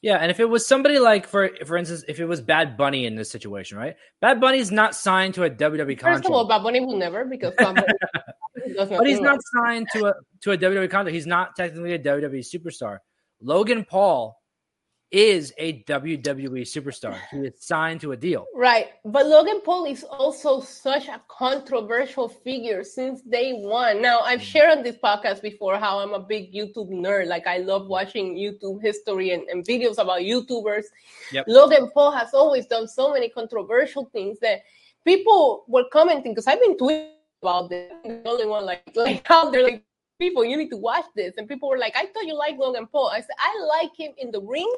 Yeah, and if it was somebody like, for for instance, if it was Bad Bunny in this situation, right? Bad Bunny's not signed to a WWE contract. First of all, Bad Bunny will never because [LAUGHS] but he's not signed to a to a WWE contract. He's not technically a WWE superstar. Logan Paul is a WWE superstar. He is signed to a deal. Right. But Logan Paul is also such a controversial figure since day one. Now, I've shared on this podcast before how I'm a big YouTube nerd. Like, I love watching YouTube history and, and videos about YouTubers. Yep. Logan Paul has always done so many controversial things that people were commenting because I've been tweeting about this. The only one, like, like [LAUGHS] how they're like, people, you need to watch this. And people were like, I thought you liked Logan Paul. I said, I like him in the ring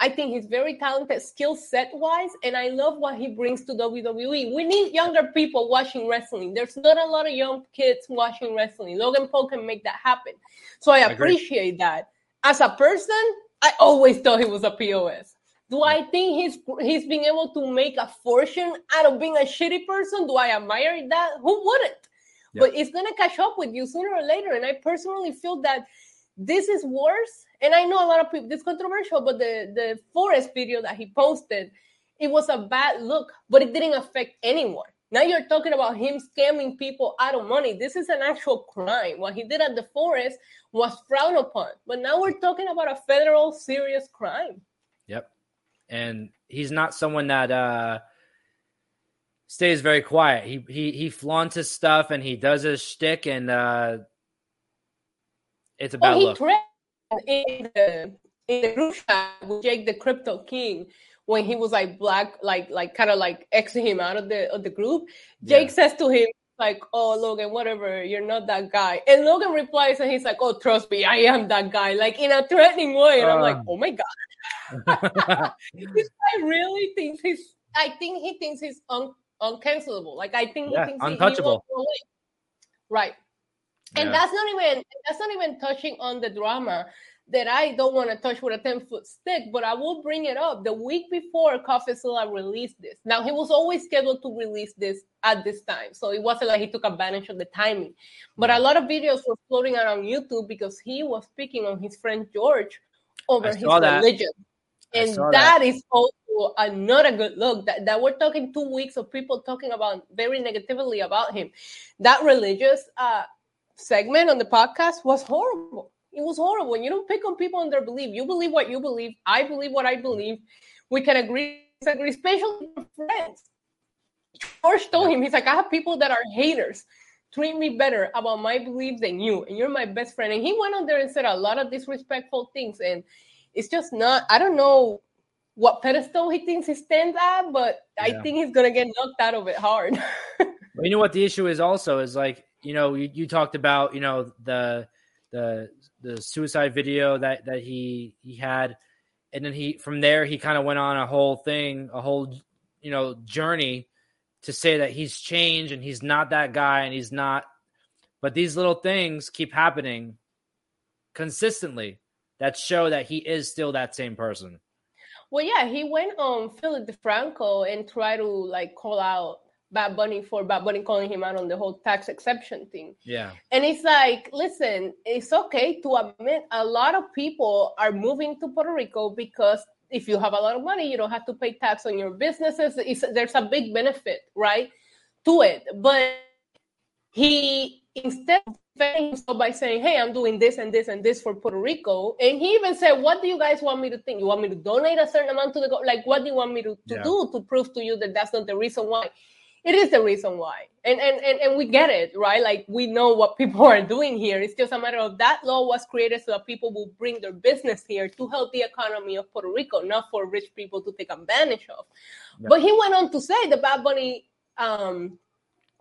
I think he's very talented skill set wise, and I love what he brings to WWE. We need younger people watching wrestling. There's not a lot of young kids watching wrestling. Logan Paul can make that happen. So I, I appreciate agree. that. As a person, I always thought he was a POS. Do I think he's he's being able to make a fortune out of being a shitty person? Do I admire that? Who wouldn't? But it's gonna catch up with you sooner or later. And I personally feel that this is worse and I know a lot of people, this controversial, but the, the forest video that he posted, it was a bad look, but it didn't affect anyone. Now you're talking about him scamming people out of money. This is an actual crime. What he did at the forest was frowned upon. But now we're talking about a federal serious crime. Yep. And he's not someone that uh stays very quiet. He he he flaunts his stuff and he does his shtick and uh it's a bad oh, look in the in the group chat with Jake the Crypto King when he was like black, like like kind of like Xing him out of the of the group. Jake yeah. says to him like, "Oh Logan, whatever, you're not that guy." And Logan replies and he's like, "Oh, trust me, I am that guy," like in a threatening way. And uh. I'm like, uh. "Oh my god." [LAUGHS] this guy really thinks he's. I think he thinks he's un, uncancelable. Like I think yeah, he thinks he's untouchable. He, he right and that's not even that's not even touching on the drama that I don't want to touch with a 10 foot stick, but I will bring it up. The week before CoffeeZilla released this. Now, he was always scheduled to release this at this time. So it wasn't like he took advantage of the timing. But a lot of videos were floating around YouTube because he was speaking on his friend George over his that. religion. And that, that is also a, not a good look. That, that we're talking two weeks of people talking about very negatively about him. That religious uh, segment on the podcast was horrible. It was horrible. You don't pick on people on their belief. You believe what you believe. I believe what I believe. We can agree like, especially friends. George told him, he's like, I have people that are haters treat me better about my beliefs than you, and you're my best friend. And he went on there and said a lot of disrespectful things, and it's just not. I don't know what pedestal he thinks he stands at, but yeah. I think he's gonna get knocked out of it hard. [LAUGHS] well, you know what the issue is also is like you know you, you talked about you know the the the suicide video that that he he had, and then he from there he kind of went on a whole thing, a whole you know journey to say that he's changed and he's not that guy and he's not but these little things keep happening consistently that show that he is still that same person. Well, yeah, he went um, on Philip DeFranco and tried to like call out Bad Bunny for Bad Bunny calling him out on the whole tax exception thing. Yeah. And it's like, listen, it's okay to admit a lot of people are moving to Puerto Rico because if you have a lot of money, you don't have to pay tax on your businesses. It's, there's a big benefit, right, to it. But he instead himself by saying, "Hey, I'm doing this and this and this for Puerto Rico," and he even said, "What do you guys want me to think? You want me to donate a certain amount to the go- like? What do you want me to, to yeah. do to prove to you that that's not the reason why?" It is the reason why. And, and and and we get it right? Like we know what people [LAUGHS] are doing here. It's just a matter of that law was created so that people will bring their business here to help the economy of puerto rico not for rich people to take advantage of. But he went on to say the bad bunny um,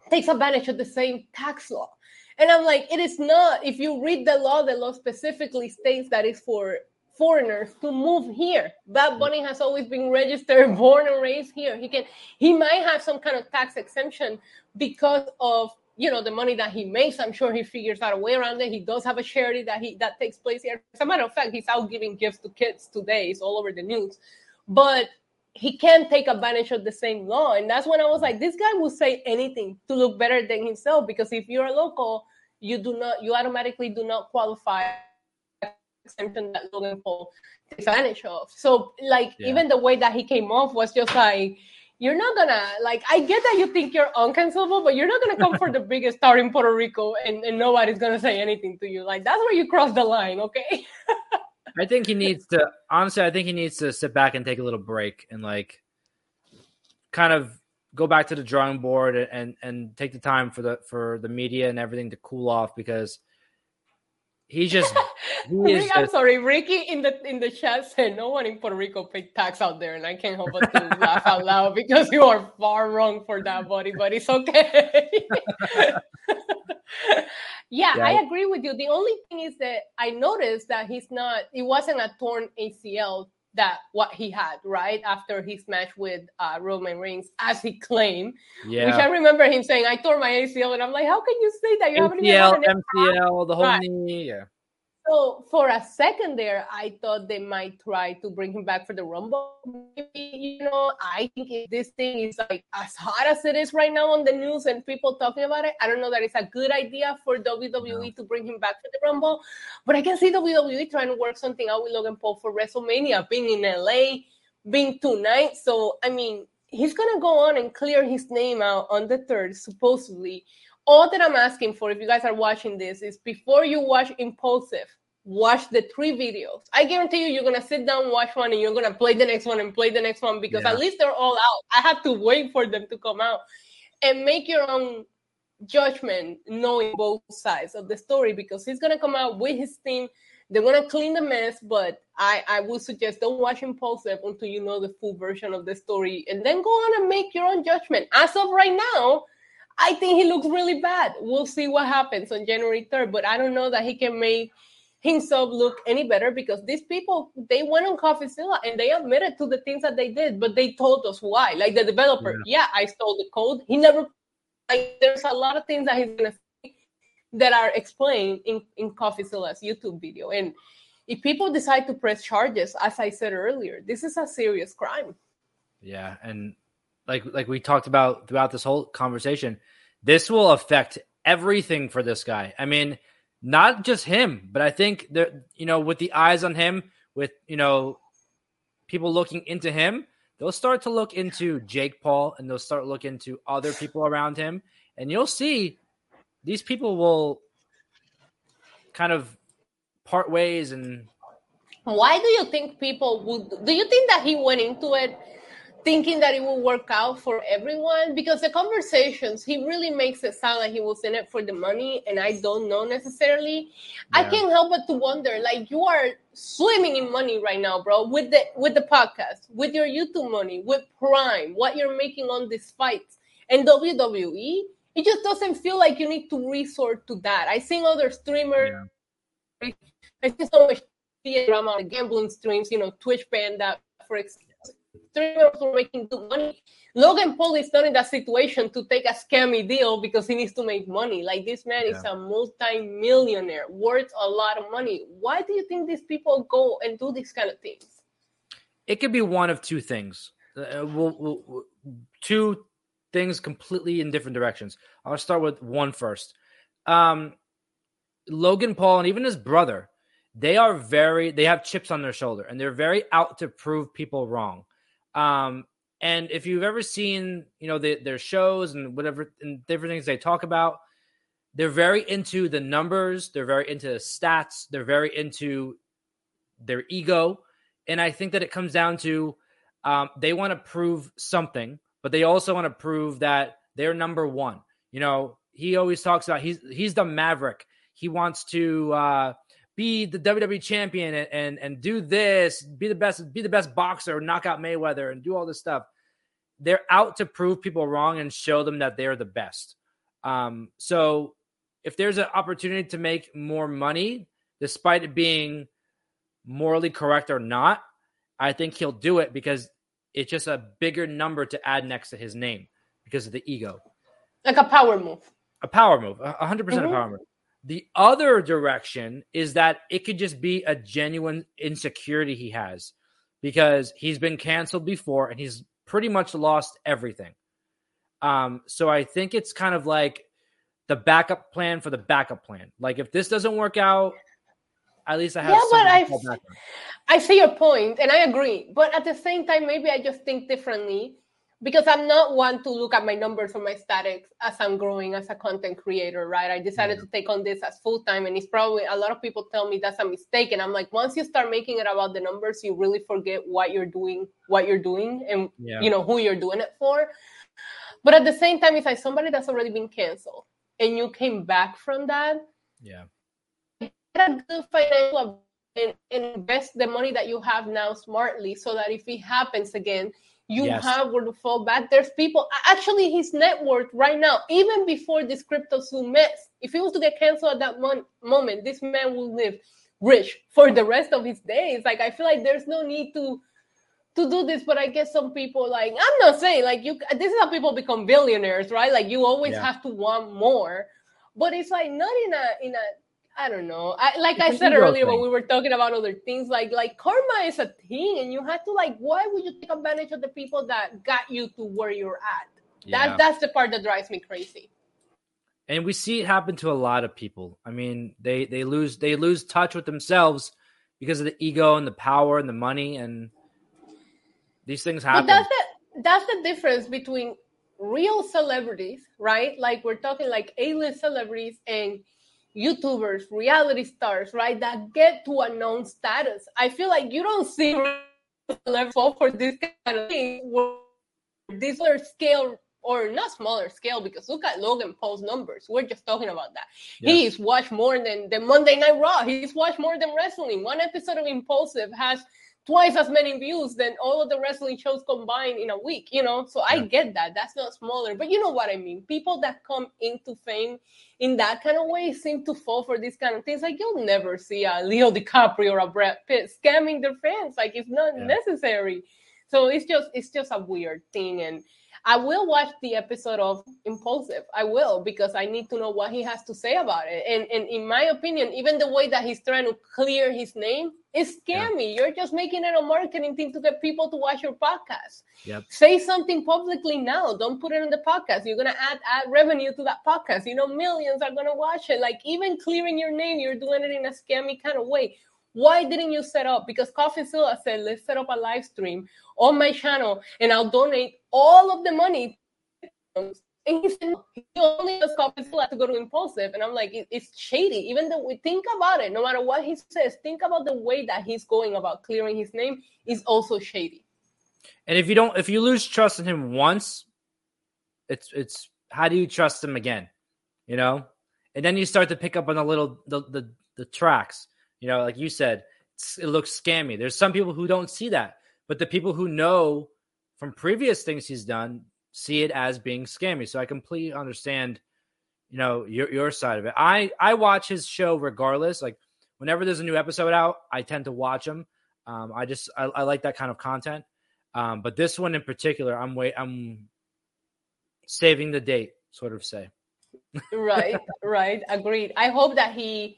takes advantage of the same tax law. And i'm like it is not if you read the law the law specifically states that it's for foreigners to move here. Bad Bunny has always been registered, [LAUGHS] born and raised here. He can he might have some kind of tax exemption because of you know the money that he makes. I'm sure he figures out a way around it. He does have a charity that he that takes place here. As a matter of fact, he's out giving gifts to kids today. It's all over the news. But he can't take advantage of the same law. And that's when I was like, this guy will say anything to look better than himself. Because if you're a local, you do not you automatically do not qualify exemption that Logan Paul takes advantage of. So, like, yeah. even the way that he came off was just like, you're not gonna like i get that you think you're uncancelable but you're not gonna come for the [LAUGHS] biggest star in puerto rico and, and nobody's gonna say anything to you like that's where you cross the line okay i think he [LAUGHS] needs to honestly i think he needs to sit back and take a little break and like kind of go back to the drawing board and and take the time for the for the media and everything to cool off because Just. [LAUGHS] He Rick, I'm sorry, Ricky in the in the chat said no one in Puerto Rico paid tax out there, and I can't help but to [LAUGHS] laugh out loud because you are far wrong for that, buddy. But it's okay. [LAUGHS] yeah, yeah, I agree with you. The only thing is that I noticed that he's not. It wasn't a torn ACL that what he had right after his match with uh, Roman Reigns, as he claimed. Yeah. Which I remember him saying, "I tore my ACL," and I'm like, "How can you say that? You haven't even MCL, the whole right. knee." Yeah. So for a second there, I thought they might try to bring him back for the Rumble. Maybe, you know, I think if this thing is like as hot as it is right now on the news and people talking about it, I don't know that it's a good idea for WWE to bring him back for the Rumble. But I can see WWE trying to work something out with Logan Paul for WrestleMania, being in LA, being tonight. So I mean, he's gonna go on and clear his name out on the third, supposedly all that I'm asking for, if you guys are watching this, is before you watch Impulsive, watch the three videos. I guarantee you, you're gonna sit down, watch one, and you're gonna play the next one and play the next one because yeah. at least they're all out. I have to wait for them to come out and make your own judgment, knowing both sides of the story because he's gonna come out with his team. They're gonna clean the mess, but I I would suggest don't watch Impulsive until you know the full version of the story, and then go on and make your own judgment. As of right now I think he looks really bad. We'll see what happens on January 3rd, but I don't know that he can make himself look any better because these people they went on CoffeeZilla and they admitted to the things that they did, but they told us why. Like the developer, yeah, yeah I stole the code. He never like there's a lot of things that he's gonna say that are explained in, in CoffeeZilla's YouTube video. And if people decide to press charges, as I said earlier, this is a serious crime. Yeah, and like like we talked about throughout this whole conversation, this will affect everything for this guy. I mean, not just him, but I think that you know, with the eyes on him, with you know, people looking into him, they'll start to look into Jake Paul and they'll start looking into other people around him, and you'll see these people will kind of part ways and why do you think people would do you think that he went into it thinking that it will work out for everyone because the conversations he really makes it sound like he was in it for the money and i don't know necessarily yeah. i can't help but to wonder like you are swimming in money right now bro with the with the podcast with your youtube money with prime what you're making on these fights and wwe it just doesn't feel like you need to resort to that i seen other streamers yeah. i see so much drama on gambling streams you know twitch banned that for example streamers were making good money. Logan Paul is not in that situation to take a scammy deal because he needs to make money. Like this man yeah. is a multi-millionaire worth a lot of money. Why do you think these people go and do these kind of things? It could be one of two things. Uh, we'll, we'll, we'll, two things completely in different directions. I'll start with one first. Um, Logan Paul and even his brother, they are very they have chips on their shoulder and they're very out to prove people wrong. Um, and if you've ever seen, you know, the, their shows and whatever and different things they talk about, they're very into the numbers, they're very into the stats, they're very into their ego. And I think that it comes down to um, they want to prove something, but they also want to prove that they're number one. You know, he always talks about he's he's the maverick. He wants to uh, be the WWE champion and, and and do this, be the best, be the best boxer, knock out Mayweather, and do all this stuff. They're out to prove people wrong and show them that they're the best. Um, so if there's an opportunity to make more money, despite it being morally correct or not, I think he'll do it because it's just a bigger number to add next to his name because of the ego. Like a power move. A power move, a 100% mm-hmm. a power move. The other direction is that it could just be a genuine insecurity he has because he's been canceled before and he's pretty much lost everything. Um, so I think it's kind of like the backup plan for the backup plan. Like if this doesn't work out, at least I have. Yeah, but I, I see your point, and I agree. But at the same time, maybe I just think differently because I'm not one to look at my numbers or my statics as I'm growing as a content creator, right? I decided to take on this as full time, and it's probably a lot of people tell me that's a mistake. And I'm like, once you start making it about the numbers, you really forget what you're doing, what you're doing, and yeah. you know who you're doing it for. But at the same time, it's like somebody that's already been canceled, and you came back from that. Yeah, get a good financial and invest the money that you have now smartly, so that if it happens again you yes. have where to fall back. There's people actually his net worth right now, even before this CryptoZoo mess, if he was to get canceled at that mon- moment, this man will live rich for the rest of his days. Like I feel like there's no need to to do this, but I guess some people like I'm not saying like you. This is how people become billionaires, right? Like you always yeah. have to want more, but it's like not in a in a I don't know. I, like it's I said earlier thing. when we were talking about other things, like like karma is a thing, and you have to like. Why would you take advantage of the people that got you to where you're at? Yeah. That that's the part that drives me crazy. And we see it happen to a lot of people. I mean, they they lose they lose touch with themselves because of the ego and the power and the money and these things happen. But that's the that's the difference between real celebrities, right? Like we're talking like A-list celebrities and YouTubers, reality stars, right, that get to a known status. I feel like you don't see level for this kind of thing. This other scale or not smaller scale because look at Logan Paul's numbers. We're just talking about that. Yes. He's watched more than the Monday Night Raw. He's watched more than wrestling. One episode of Impulsive has twice as many views than all of the wrestling shows combined in a week, you know? So yeah. I get that. That's not smaller, but you know what I mean. People that come into fame in that kind of way seem to fall for these kind of things. Like you'll never see a Leo DiCaprio or a Brad Pitt scamming their fans. Like it's not yeah. necessary. So it's just it's just a weird thing and I will watch the episode of Impulsive. I will because I need to know what he has to say about it. And and in my opinion, even the way that he's trying to clear his name is scammy. Yeah. You're just making it a marketing thing to get people to watch your podcast. Yep. Say something publicly now. Don't put it in the podcast. You're gonna add add revenue to that podcast. You know, millions are gonna watch it. Like even clearing your name, you're doing it in a scammy kind of way. Why didn't you set up? Because CoffeeZilla said, let's set up a live stream on my channel and I'll donate all of the money. And he said, he only does CoffeeZilla to go to Impulsive. And I'm like, it's shady. Even though we think about it, no matter what he says, think about the way that he's going about clearing his name is also shady. And if you don't, if you lose trust in him once, it's it's how do you trust him again? You know, and then you start to pick up on the little the the, the tracks. You know, like you said, it looks scammy. There's some people who don't see that, but the people who know from previous things he's done see it as being scammy. So I completely understand, you know, your your side of it. I I watch his show regardless. Like whenever there's a new episode out, I tend to watch them. Um, I just I, I like that kind of content. Um, but this one in particular, I'm wait I'm saving the date, sort of say. right, [LAUGHS] right. Agreed. I hope that he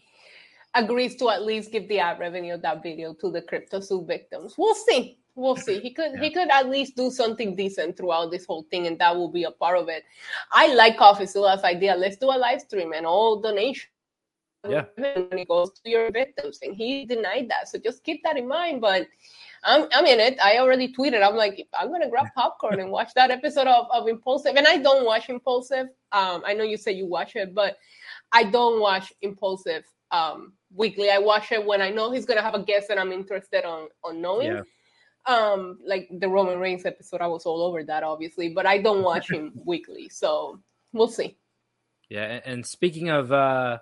agrees to at least give the ad revenue of that video to the CryptoZoo victims. We'll see. We'll see. He could yeah. he could at least do something decent throughout this whole thing, and that will be a part of it. I like CoffeeZilla's idea. Let's do a live stream and all donations yeah. when it goes to your victims, and he denied that. So just keep that in mind. But I'm, I'm in it. I already tweeted. I'm like, I'm gonna grab popcorn and watch that episode of, of Impulsive. And I don't watch Impulsive. Um, I know you say you watch it, but I don't watch Impulsive um, weekly. I watch it when I know he's gonna have a guest and I'm interested on on knowing. Yeah. Um, like the Roman Reigns episode, I was all over that, obviously, but I don't watch him [LAUGHS] weekly, so we'll see. Yeah, and speaking of uh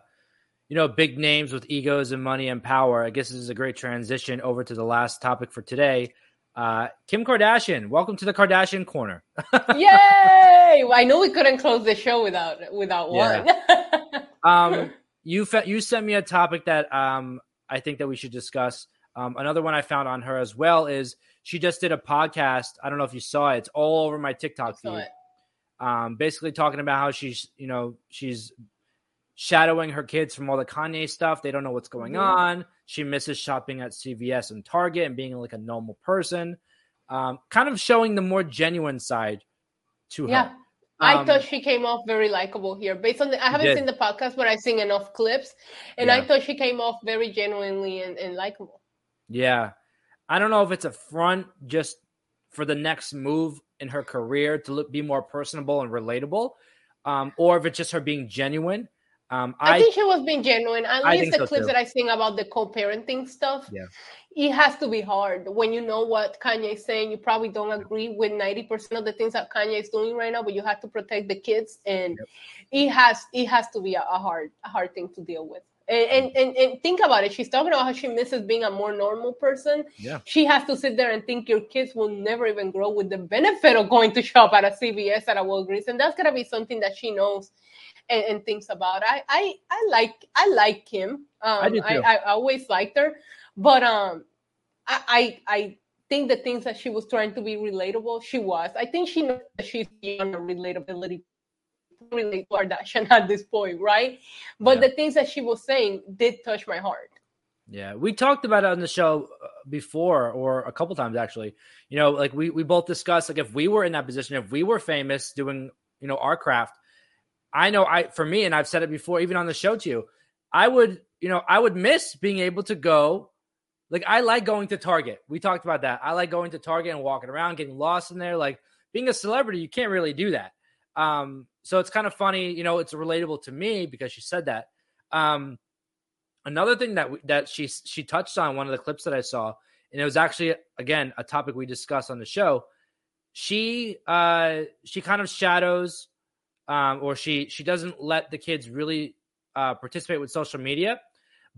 you know, big names with egos and money and power. I guess this is a great transition over to the last topic for today. Uh, Kim Kardashian, welcome to the Kardashian Corner. [LAUGHS] Yay! I know we couldn't close the show without without one. [LAUGHS] um, you fe- you sent me a topic that um I think that we should discuss. Um, another one I found on her as well is she just did a podcast. I don't know if you saw it. It's all over my TikTok feed. Um, basically talking about how she's you know she's shadowing her kids from all the Kanye stuff. They don't know what's going mm-hmm. on. She misses shopping at CVS and Target and being like a normal person. Um, kind of showing the more genuine side to yeah. her. I um, thought she came off very likable here. Based on the, I haven't seen the podcast, but I've seen enough clips, and yeah. I thought she came off very genuinely and, and likable. Yeah, I don't know if it's a front just for the next move in her career to look, be more personable and relatable, um, or if it's just her being genuine. Um, I, I, think she was being genuine. At least the so clips too. that I sing about the co-parenting stuff. Yeah. It has to be hard when you know what Kanye is saying. You probably don't agree with ninety percent of the things that Kanye is doing right now, but you have to protect the kids, and yep. it has it has to be a, a hard a hard thing to deal with. And, and, and think about it. She's talking about how she misses being a more normal person. Yeah. She has to sit there and think your kids will never even grow with the benefit of going to shop at a CVS at a Walgreens, and that's gonna be something that she knows and, and thinks about. I, I I like I like Kim. Um, I, do too. I, I always liked her, but um, I, I I think the things that she was trying to be relatable, she was. I think she knows that she's beyond her relatability relate to Kardashian at this point, right? But yeah. the things that she was saying did touch my heart. Yeah, we talked about it on the show uh, before, or a couple times actually. You know, like we we both discussed, like if we were in that position, if we were famous doing, you know, our craft, I know I for me, and I've said it before, even on the show to you, I would, you know, I would miss being able to go. Like I like going to Target. We talked about that. I like going to Target and walking around, getting lost in there. Like being a celebrity, you can't really do that. Um, so it's kind of funny, you know, it's relatable to me because she said that. Um, another thing that that she she touched on one of the clips that I saw, and it was actually again a topic we discussed on the show. She uh she kind of shadows um, or she she doesn't let the kids really uh, participate with social media.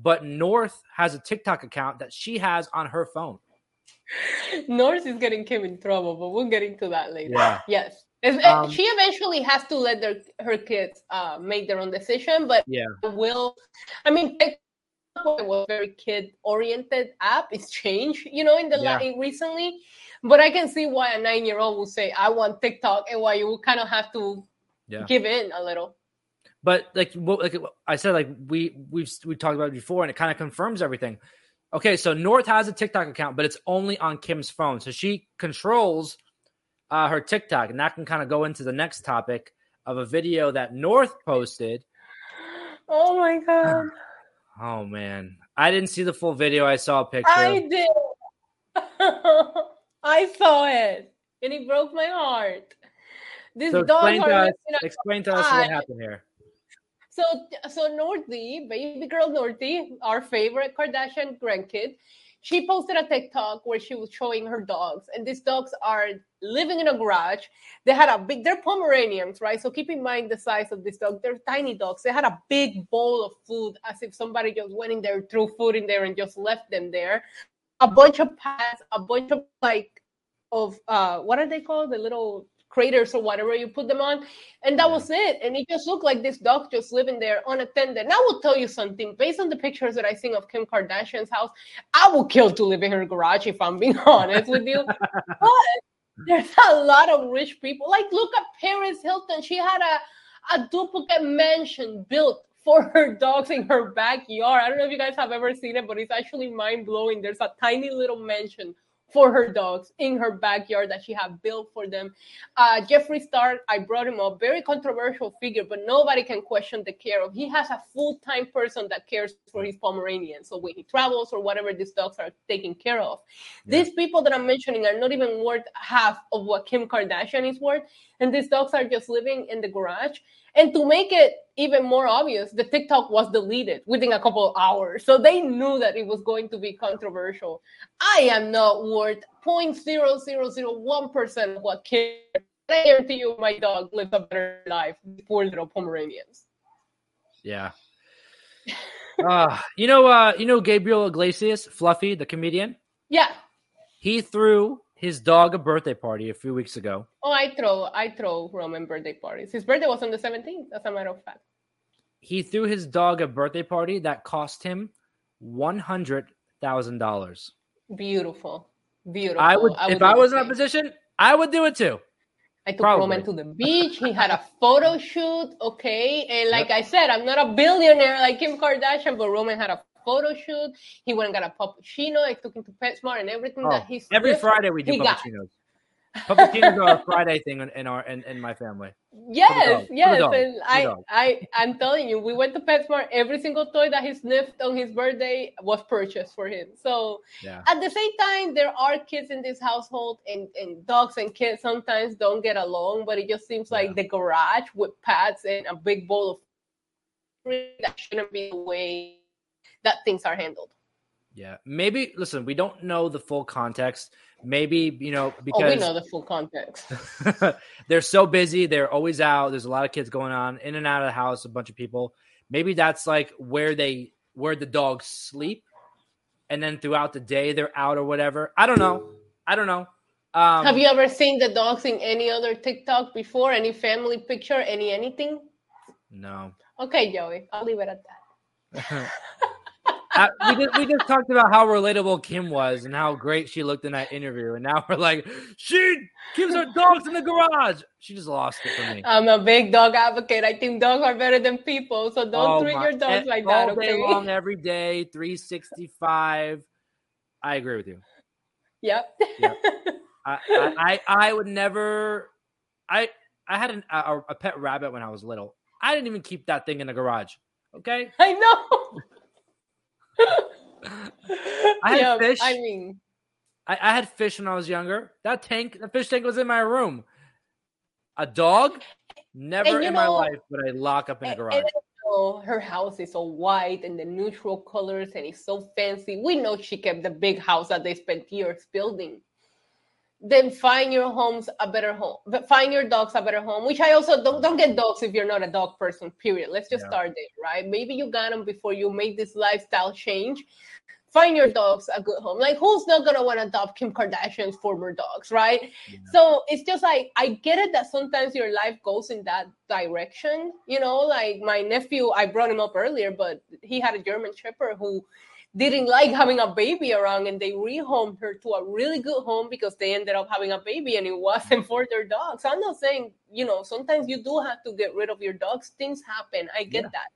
But North has a TikTok account that she has on her phone. North is getting Kim in trouble, but we'll get into that later. Yeah. Yes. Um, she eventually has to let their her kids uh, make their own decision, but yeah, will. I mean, it was very kid oriented app. It's changed, you know, in the yeah. recently. But I can see why a nine year old will say, "I want TikTok," and why you will kind of have to yeah. give in a little. But like what like I said, like we we've we talked about it before, and it kind of confirms everything. Okay, so North has a TikTok account, but it's only on Kim's phone, so she controls uh, her TikTok, and that can kind of go into the next topic of a video that North posted. Oh my god! [SIGHS] Oh man, I didn't see the full video. I saw a picture. I did. [LAUGHS] I saw it, and it broke my heart. This so explain to us, explain to us what happened here. So, so Northy, baby girl Northy, our favorite Kardashian grandkid, she posted a TikTok where she was showing her dogs, and these dogs are living in a garage. They had a big, they're Pomeranians, right? So keep in mind the size of this dog. They're tiny dogs. They had a big bowl of food as if somebody just went in there, threw food in there, and just left them there. A bunch of pads, a bunch of like, of uh, what are they called? The little craters or whatever you put them on. And that was it. And it just looked like this dog just living there unattended. And I will tell you something based on the pictures that I seen of Kim Kardashian's house, I would kill to live in her garage if I'm being [LAUGHS] honest with you. but there's a lot of rich people. Like, look at Paris Hilton. She had a, a duplicate mansion built for her dogs in her backyard. I don't know if you guys have ever seen it, but it's actually mind blowing. There's a tiny little mansion for her dogs in her backyard that she had built for them. Uh, Jeffree Star, I brought him up, very controversial figure, but nobody can question the care of. He has a full time person that cares for his Pomeranian. So when he travels or whatever, these dogs are taken care of. Yeah. These people that I'm mentioning are not even worth half of what Kim Kardashian is worth, and these dogs are just living in the garage. And to make it even more obvious, the TikTok was deleted within a couple of hours. So they knew that it was going to be controversial. I am not worth 0.0001% of what Kim. I guarantee you my dog lives a better life. Poor little Pomeranians. Yeah. [LAUGHS] uh, you know, uh, you know Gabriel Iglesias, Fluffy, the comedian. Yeah. He threw his dog a birthday party a few weeks ago. Oh, I throw I throw Roman birthday parties. His birthday was on the 17th, as a matter of fact. He threw his dog a birthday party that cost him one hundred thousand dollars. Beautiful. Beautiful. I would, I would if I was in that position, I would do it too. I took Probably. Roman to the beach. He had a photo shoot. Okay. And like yep. I said, I'm not a billionaire like Kim Kardashian, but Roman had a photo shoot. He went and got a puppuccino. I took him to PetSmart and everything oh, that he's every Friday we do puppuccinos. Puppuccinos are a [LAUGHS] Friday thing in, in our in, in my family. Yes, yes, and I I I'm telling you, we went to PetSmart. Every single toy that he sniffed on his birthday was purchased for him. So yeah. at the same time, there are kids in this household, and and dogs and kids sometimes don't get along. But it just seems like yeah. the garage with pads and a big bowl of that shouldn't be the way that things are handled. Yeah, maybe. Listen, we don't know the full context. Maybe you know because oh, we know the full context. [LAUGHS] they're so busy. They're always out. There's a lot of kids going on in and out of the house. A bunch of people. Maybe that's like where they where the dogs sleep, and then throughout the day they're out or whatever. I don't know. I don't know. Um, Have you ever seen the dogs in any other TikTok before? Any family picture? Any anything? No. Okay, Joey. I'll leave it at that. [LAUGHS] we, just, we just talked about how relatable Kim was and how great she looked in that interview, and now [LAUGHS] we're like, she keeps her dogs in the garage. She just lost it for me. I'm a big dog advocate. I think dogs are better than people, so don't oh treat your dogs eh, like all that. All day long, [LAUGHS] every day, 365. I agree with you. Yep. yep. [LAUGHS] I, I, I, I would never. I I had an, a, a pet rabbit when I was little. I didn't even keep that thing in the garage. Okay. I know. [LAUGHS] I had yeah, fish. I mean, I, I, had fish when I was younger. That tank, the fish tank was in my room. A dog, never in know, my life would I lock up in a garage. And, and, her house is so white and the neutral colors and it's so fancy. We know she kept the big house that they spent years building then find your homes a better home. But find your dogs a better home. Which I also don't don't get dogs if you're not a dog person. Period. Let's just yeah. start there, right? Maybe you got them before you made this lifestyle change. Find your dogs a good home. Like who's not gonna want to adopt Kim Kardashian's former dogs, right? Yeah. So it's just like I get it that sometimes your life goes in that direction. You know, like my nephew, I brought him up earlier, but he had a German Shepherd who didn't like having a baby around and they rehomed her to a really good home because they ended up having a baby and it wasn't for their dogs. I'm not saying, you know, sometimes you do have to get rid of your dogs. Things happen. I get yeah. that.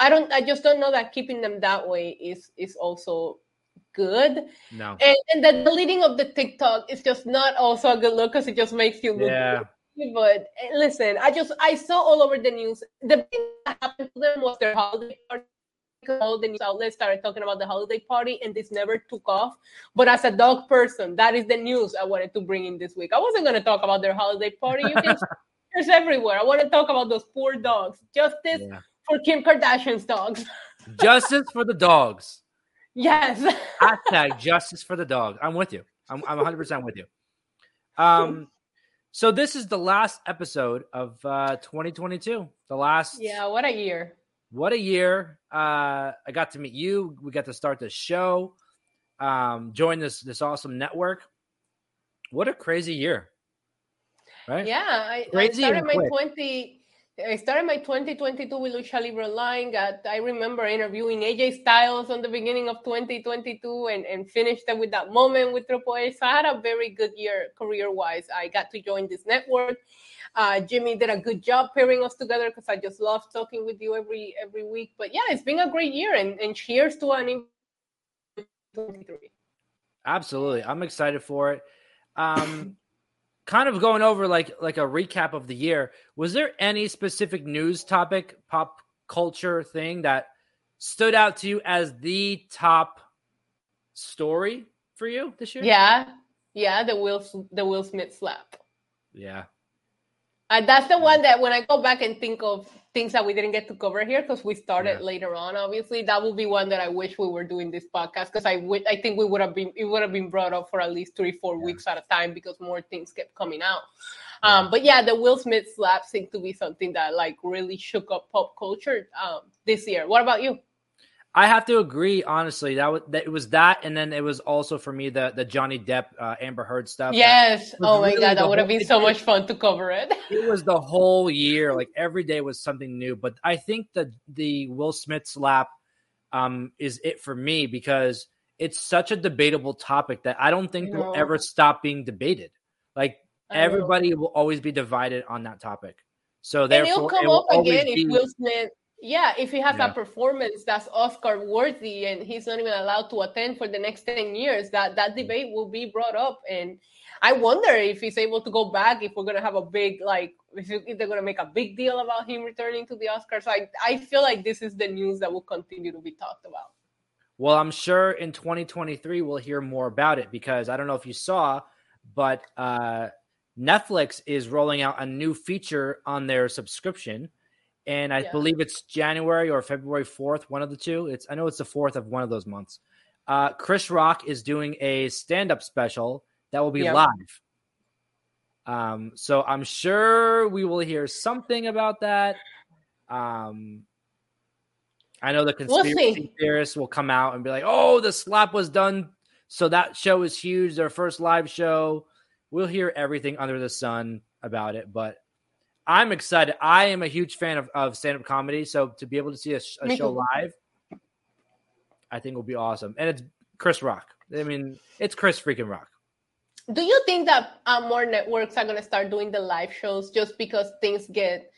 I don't I just don't know that keeping them that way is is also good. No. And, and the deleting of the TikTok is just not also a good look because it just makes you look yeah. Good. But eh, listen, I just I saw all over the news. The thing that happened to them was their holiday party all the news outlets started talking about the holiday party and this never took off. But as a dog person, that is the news I wanted to bring in this week. I wasn't going to talk about their holiday party. You can [LAUGHS] there's everywhere. I want to talk about those poor dogs. Justice yeah. for Kim Kardashian's dogs. [LAUGHS] Justice for the dogs. Yes. [LAUGHS] Hashtag justice for the dog. I'm with you. I'm, I'm 100% with you. Um, so this is the last episode of uh 2022. The last. Yeah, what a year. What a year. Uh, I got to meet you. We got to start the show. Um, join this this awesome network. What a crazy year. Right? Yeah, I, I started my 20 I started my 2022 with Lucha Libre Online. Got, I remember interviewing AJ Styles on the beginning of 2022 and, and finished it with that moment with Triple H. So I had a very good year career wise. I got to join this network. Uh, Jimmy did a good job pairing us together because I just love talking with you every every week. But yeah, it's been a great year and, and cheers to an 23. Absolutely. I'm excited for it. Um, [CLEARS THROAT] kind of going over like like a recap of the year was there any specific news topic pop culture thing that stood out to you as the top story for you this year yeah yeah the will the will smith slap yeah uh, that's the one that when I go back and think of things that we didn't get to cover here because we started yeah. later on, obviously that would be one that I wish we were doing this podcast because I would I think we would have been it would have been brought up for at least three four yeah. weeks at a time because more things kept coming out. Yeah. Um, but yeah, the Will Smith slap seemed to be something that like really shook up pop culture um, this year. What about you? I have to agree, honestly. That was that it was that, and then it was also for me the the Johnny Depp uh, Amber Heard stuff. Yes. Oh my really god, that would have been so much fun to cover it. [LAUGHS] it was the whole year, like every day was something new. But I think that the Will Smith slap um, is it for me because it's such a debatable topic that I don't think will ever stop being debated. Like everybody will always be divided on that topic. So therefore, and it'll come it up again if Will Smith yeah, if he has yeah. a performance that's Oscar worthy and he's not even allowed to attend for the next 10 years, that that debate will be brought up. And I wonder if he's able to go back, if we're gonna have a big like if they're gonna make a big deal about him returning to the Oscars. I I feel like this is the news that will continue to be talked about. Well, I'm sure in 2023 we'll hear more about it because I don't know if you saw, but uh, Netflix is rolling out a new feature on their subscription and I yeah. believe it's January or February 4th, one of the two. It's I know it's the 4th of one of those months. Uh, Chris Rock is doing a stand-up special that will be yep. live. Um, so I'm sure we will hear something about that. Um, I know the conspiracy we'll theorists will come out and be like, "Oh, the slap was done, so that show is huge. Their first live show." We'll hear everything under the sun about it, but I'm excited. I am a huge fan of, of stand up comedy. So to be able to see a, a show live, I think will be awesome. And it's Chris Rock. I mean, it's Chris freaking Rock. Do you think that uh, more networks are going to start doing the live shows just because things get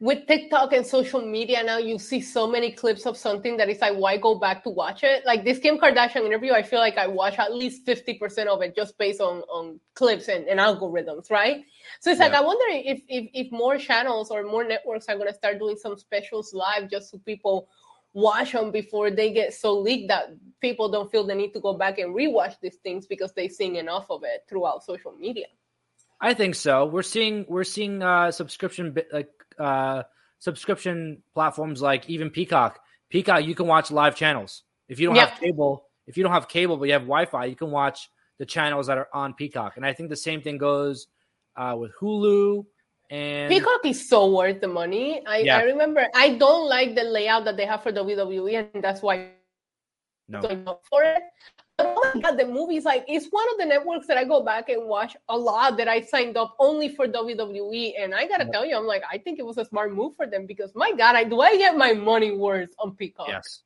with TikTok and social media now, you see so many clips of something that is like, why go back to watch it? Like this Kim Kardashian interview, I feel like I watch at least 50% of it just based on, on clips and, and algorithms, right? So it's yeah. like, I wonder if, if, if more channels or more networks are going to start doing some specials live just so people watch them before they get so leaked that people don't feel the need to go back and rewatch these things because they've seen enough of it throughout social media. I think so. We're seeing we're seeing uh, subscription like uh, subscription platforms like even Peacock. Peacock, you can watch live channels. If you don't yep. have cable, if you don't have cable but you have Wi-Fi, you can watch the channels that are on Peacock. And I think the same thing goes uh, with Hulu. And Peacock is so worth the money. I, yeah. I remember I don't like the layout that they have for WWE, and that's why no. for it oh my god, the movies like it's one of the networks that I go back and watch a lot that I signed up only for WWE. And I gotta tell you, I'm like, I think it was a smart move for them because my god, I do I get my money worth on Peacock. Yes.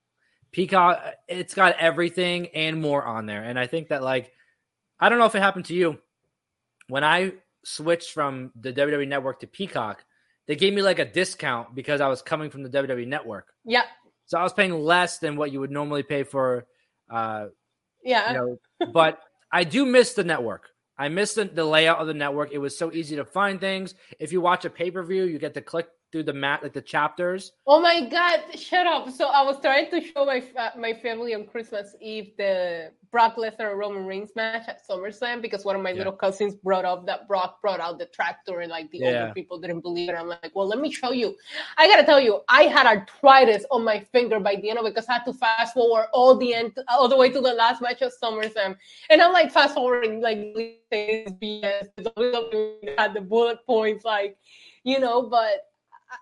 Peacock, it's got everything and more on there. And I think that like I don't know if it happened to you. When I switched from the WWE network to Peacock, they gave me like a discount because I was coming from the WWE network. Yeah. So I was paying less than what you would normally pay for uh, yeah. You know, [LAUGHS] but I do miss the network. I miss the, the layout of the network. It was so easy to find things. If you watch a pay per view, you get to click through the mat like the chapters. Oh my god, shut up! So I was trying to show my uh, my family on Christmas Eve the Brock Lesnar Roman Reigns match at SummerSlam because one of my yeah. little cousins brought up that Brock brought out the tractor and like the yeah. older people didn't believe it. I'm like, well, let me show you. I gotta tell you, I had arthritis on my finger by the end of it because I had to fast forward all the end all the way to the last match of SummerSlam, and I'm like fast forwarding like BS. Had the bullet points like, you know, but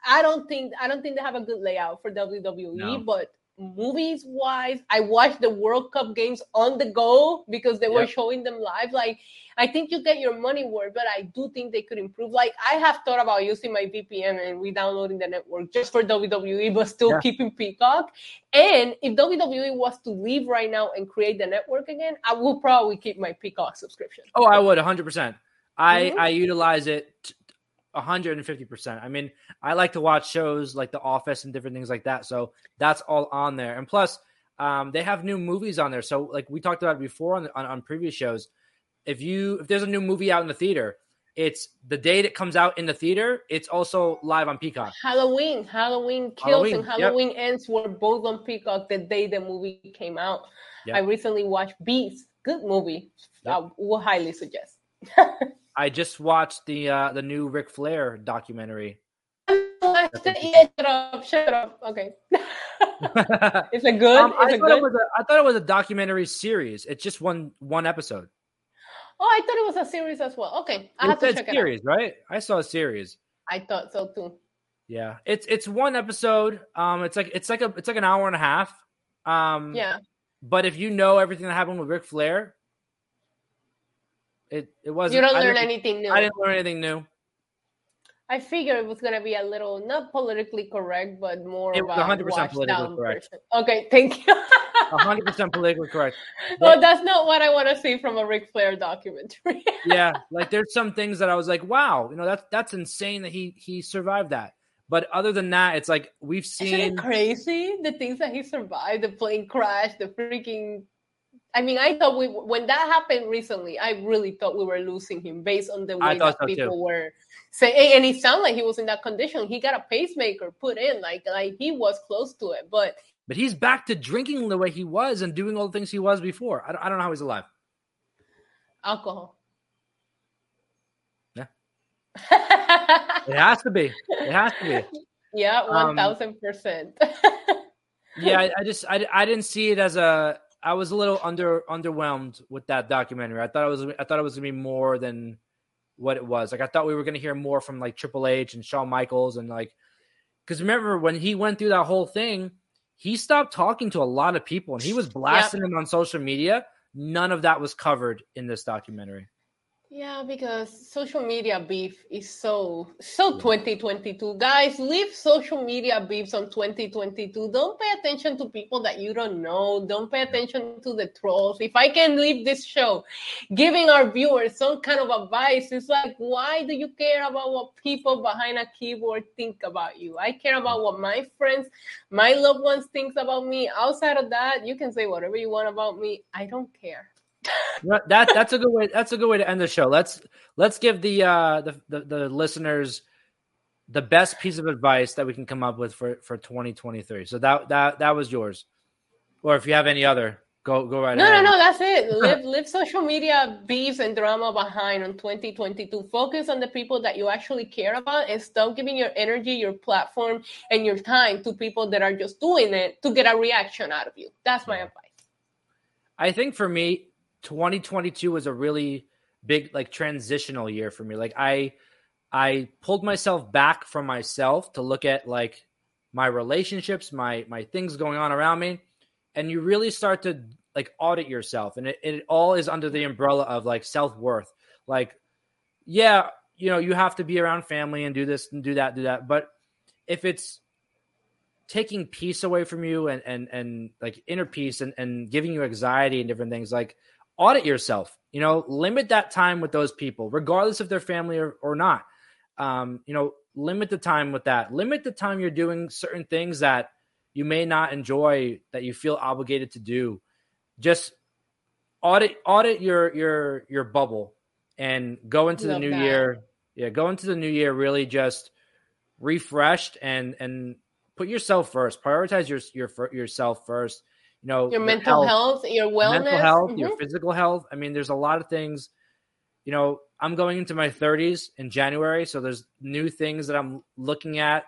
I don't think I don't think they have a good layout for WWE, no. but movies wise, I watched the World Cup games on the go because they were yep. showing them live. Like, I think you get your money worth, but I do think they could improve. Like, I have thought about using my VPN and re-downloading the network just for WWE, but still yeah. keeping Peacock. And if WWE was to leave right now and create the network again, I will probably keep my Peacock subscription. Oh, I would 100%. I, mm-hmm. I utilize it 150%. I mean, I like to watch shows like The Office and different things like that. So that's all on there. And plus, um, they have new movies on there. So like we talked about before on, on, on previous shows, if you if there's a new movie out in the theater, it's the date it comes out in the theater. It's also live on Peacock. Halloween, Halloween kills Halloween, and Halloween yep. ends were both on Peacock the day the movie came out. Yep. I recently watched Beast, good movie. Yep. I will highly suggest. [LAUGHS] I just watched the uh the new Ric Flair documentary. [LAUGHS] shut up, shut up. Okay. [LAUGHS] Is it good? Um, I, it thought good? It was a, I thought it was a documentary series. It's just one one episode. Oh, I thought it was a series as well. Okay, I have to check series, it out. right? I saw a series. I thought so too. Yeah, it's it's one episode. Um, it's like it's like a it's like an hour and a half. Um, yeah. But if you know everything that happened with Ric Flair, it it wasn't. You don't learn anything new. I didn't learn anything new. I figured it was gonna be a little not politically correct, but more it was 100 percent politically correct. Person. Okay, thank you. 100 percent politically correct. [LAUGHS] But, well, that's not what I want to see from a Ric Flair documentary. [LAUGHS] yeah, like there's some things that I was like, wow, you know, that's that's insane that he he survived that. But other than that, it's like we've seen crazy the things that he survived, the plane crash, the freaking I mean, I thought we when that happened recently, I really thought we were losing him based on the way that so people too. were saying. And it sounded like he was in that condition. He got a pacemaker put in, like like he was close to it. But but he's back to drinking the way he was and doing all the things he was before. I don't, I don't know how he's alive. Alcohol. Yeah. [LAUGHS] it has to be. It has to be. Yeah, one thousand um, percent. [LAUGHS] Yeah, I, I just I, I didn't see it as a I was a little under underwhelmed with that documentary. I thought it was I thought it was gonna be more than what it was. Like I thought we were gonna hear more from like Triple H and Shawn Michaels and like because remember when he went through that whole thing, he stopped talking to a lot of people and he was blasting yep. them on social media. None of that was covered in this documentary. Yeah, because social media beef is so so 2022. Guys, leave social media beefs on 2022. Don't pay attention to people that you don't know. Don't pay attention to the trolls. If I can leave this show giving our viewers some kind of advice, it's like, why do you care about what people behind a keyboard think about you? I care about what my friends, my loved ones thinks about me. Outside of that, you can say whatever you want about me. I don't care that that's a good way. That's a good way to end the show. Let's let's give the uh the, the, the listeners the best piece of advice that we can come up with for for 2023. So that that that was yours, or if you have any other, go go right. No, ahead. no, no. No. That's it. Live live social media beefs and drama behind on 2022. Focus on the people that you actually care about, and stop giving your energy, your platform, and your time to people that are just doing it to get a reaction out of you. That's my advice. I think for me, 2022 was a really big like transitional year for me. Like I I pulled myself back from myself to look at like my relationships, my my things going on around me, and you really start to like audit yourself, and it, it all is under the umbrella of like self worth. Like, yeah, you know, you have to be around family and do this and do that, do that, but if it's taking peace away from you and and and like inner peace and and giving you anxiety and different things like audit yourself. You know, limit that time with those people, regardless if they're family or, or not. Um, you know, limit the time with that. Limit the time you're doing certain things that you may not enjoy that you feel obligated to do. Just audit audit your your your bubble and go into Love the new that. year. Yeah, go into the new year really just refreshed and and put yourself first. Prioritize your your yourself first. You know, your, your mental health, health, your wellness, mental health, mm-hmm. your physical health. I mean, there's a lot of things. You know, I'm going into my 30s in January, so there's new things that I'm looking at.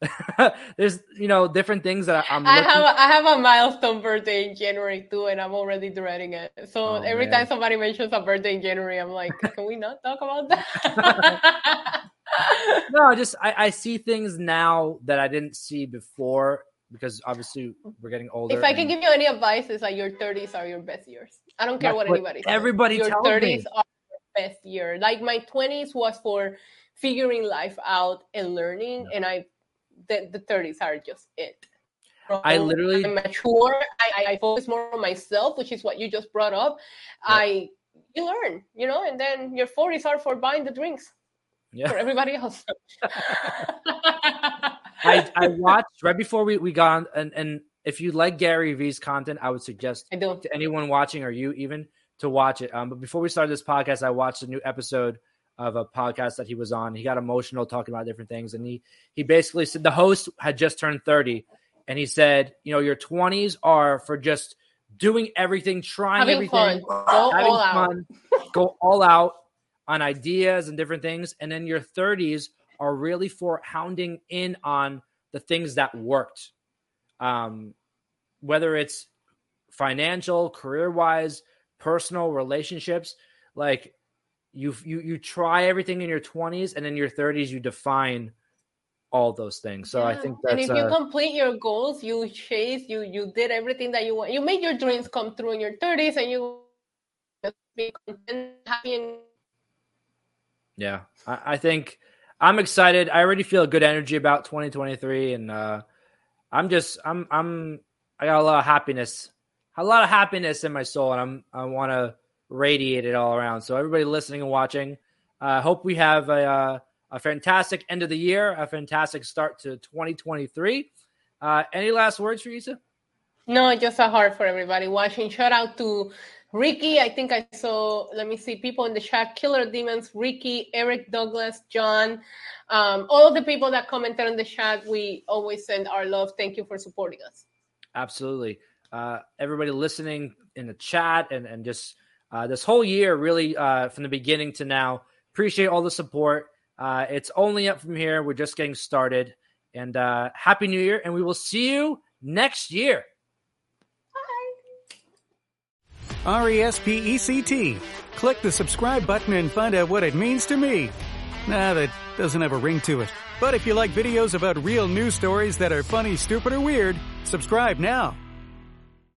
[LAUGHS] there's you know different things that I'm. I have I have a milestone birthday in January too, and I'm already dreading it. So oh, every man. time somebody mentions a birthday in January, I'm like, [LAUGHS] can we not talk about that? [LAUGHS] no, just I, I see things now that I didn't see before because obviously we're getting older. If I can give you any advice, is like your 30s are your best years. I don't care what, what anybody says. Everybody your tells 30s me. are your best year. Like my 20s was for figuring life out and learning, yeah. and I the, the 30s are just it. I literally I'm mature. I, I focus more on myself, which is what you just brought up. Yeah. I you learn, you know, and then your 40s are for buying the drinks yeah. for everybody else. [LAUGHS] [LAUGHS] I, [LAUGHS] I watched right before we, we got on, and, and if you like Gary Vee's content, I would suggest I do. to anyone watching or you even to watch it. Um, but before we started this podcast, I watched a new episode of a podcast that he was on. He got emotional talking about different things, and he he basically said the host had just turned thirty, and he said, you know, your twenties are for just doing everything, trying having everything, fun. Go having all fun, out. go all out, on ideas and different things. And then your 30s are really for hounding in on the things that worked. Um, whether it's financial, career wise, personal relationships, like you you you try everything in your 20s and in your 30s you define all those things. So yeah. I think that's and if you uh, complete your goals, you chase, you you did everything that you want. You made your dreams come true in your 30s, and you be content, happy, and yeah, I, I, think I'm excited. I already feel a good energy about 2023, and uh, I'm just I'm I'm I got a lot of happiness, a lot of happiness in my soul, and I'm I want to radiate it all around. So everybody listening and watching, I uh, hope we have a uh, a fantastic end of the year, a fantastic start to 2023. Uh, any last words for? No, just a heart for everybody watching. Shout out to Ricky, I think I saw, let me see, people in the chat, Killer Demons, Ricky, Eric Douglas, John, um, all of the people that commented on the chat, we always send our love. Thank you for supporting us. Absolutely. Uh, everybody listening in the chat and, and just uh, this whole year, really uh, from the beginning to now, appreciate all the support. Uh, it's only up from here. We're just getting started. And uh, Happy New Year, and we will see you next year. R E S P E C T. Click the subscribe button and find out what it means to me. Nah, that doesn't have a ring to it. But if you like videos about real news stories that are funny, stupid, or weird, subscribe now.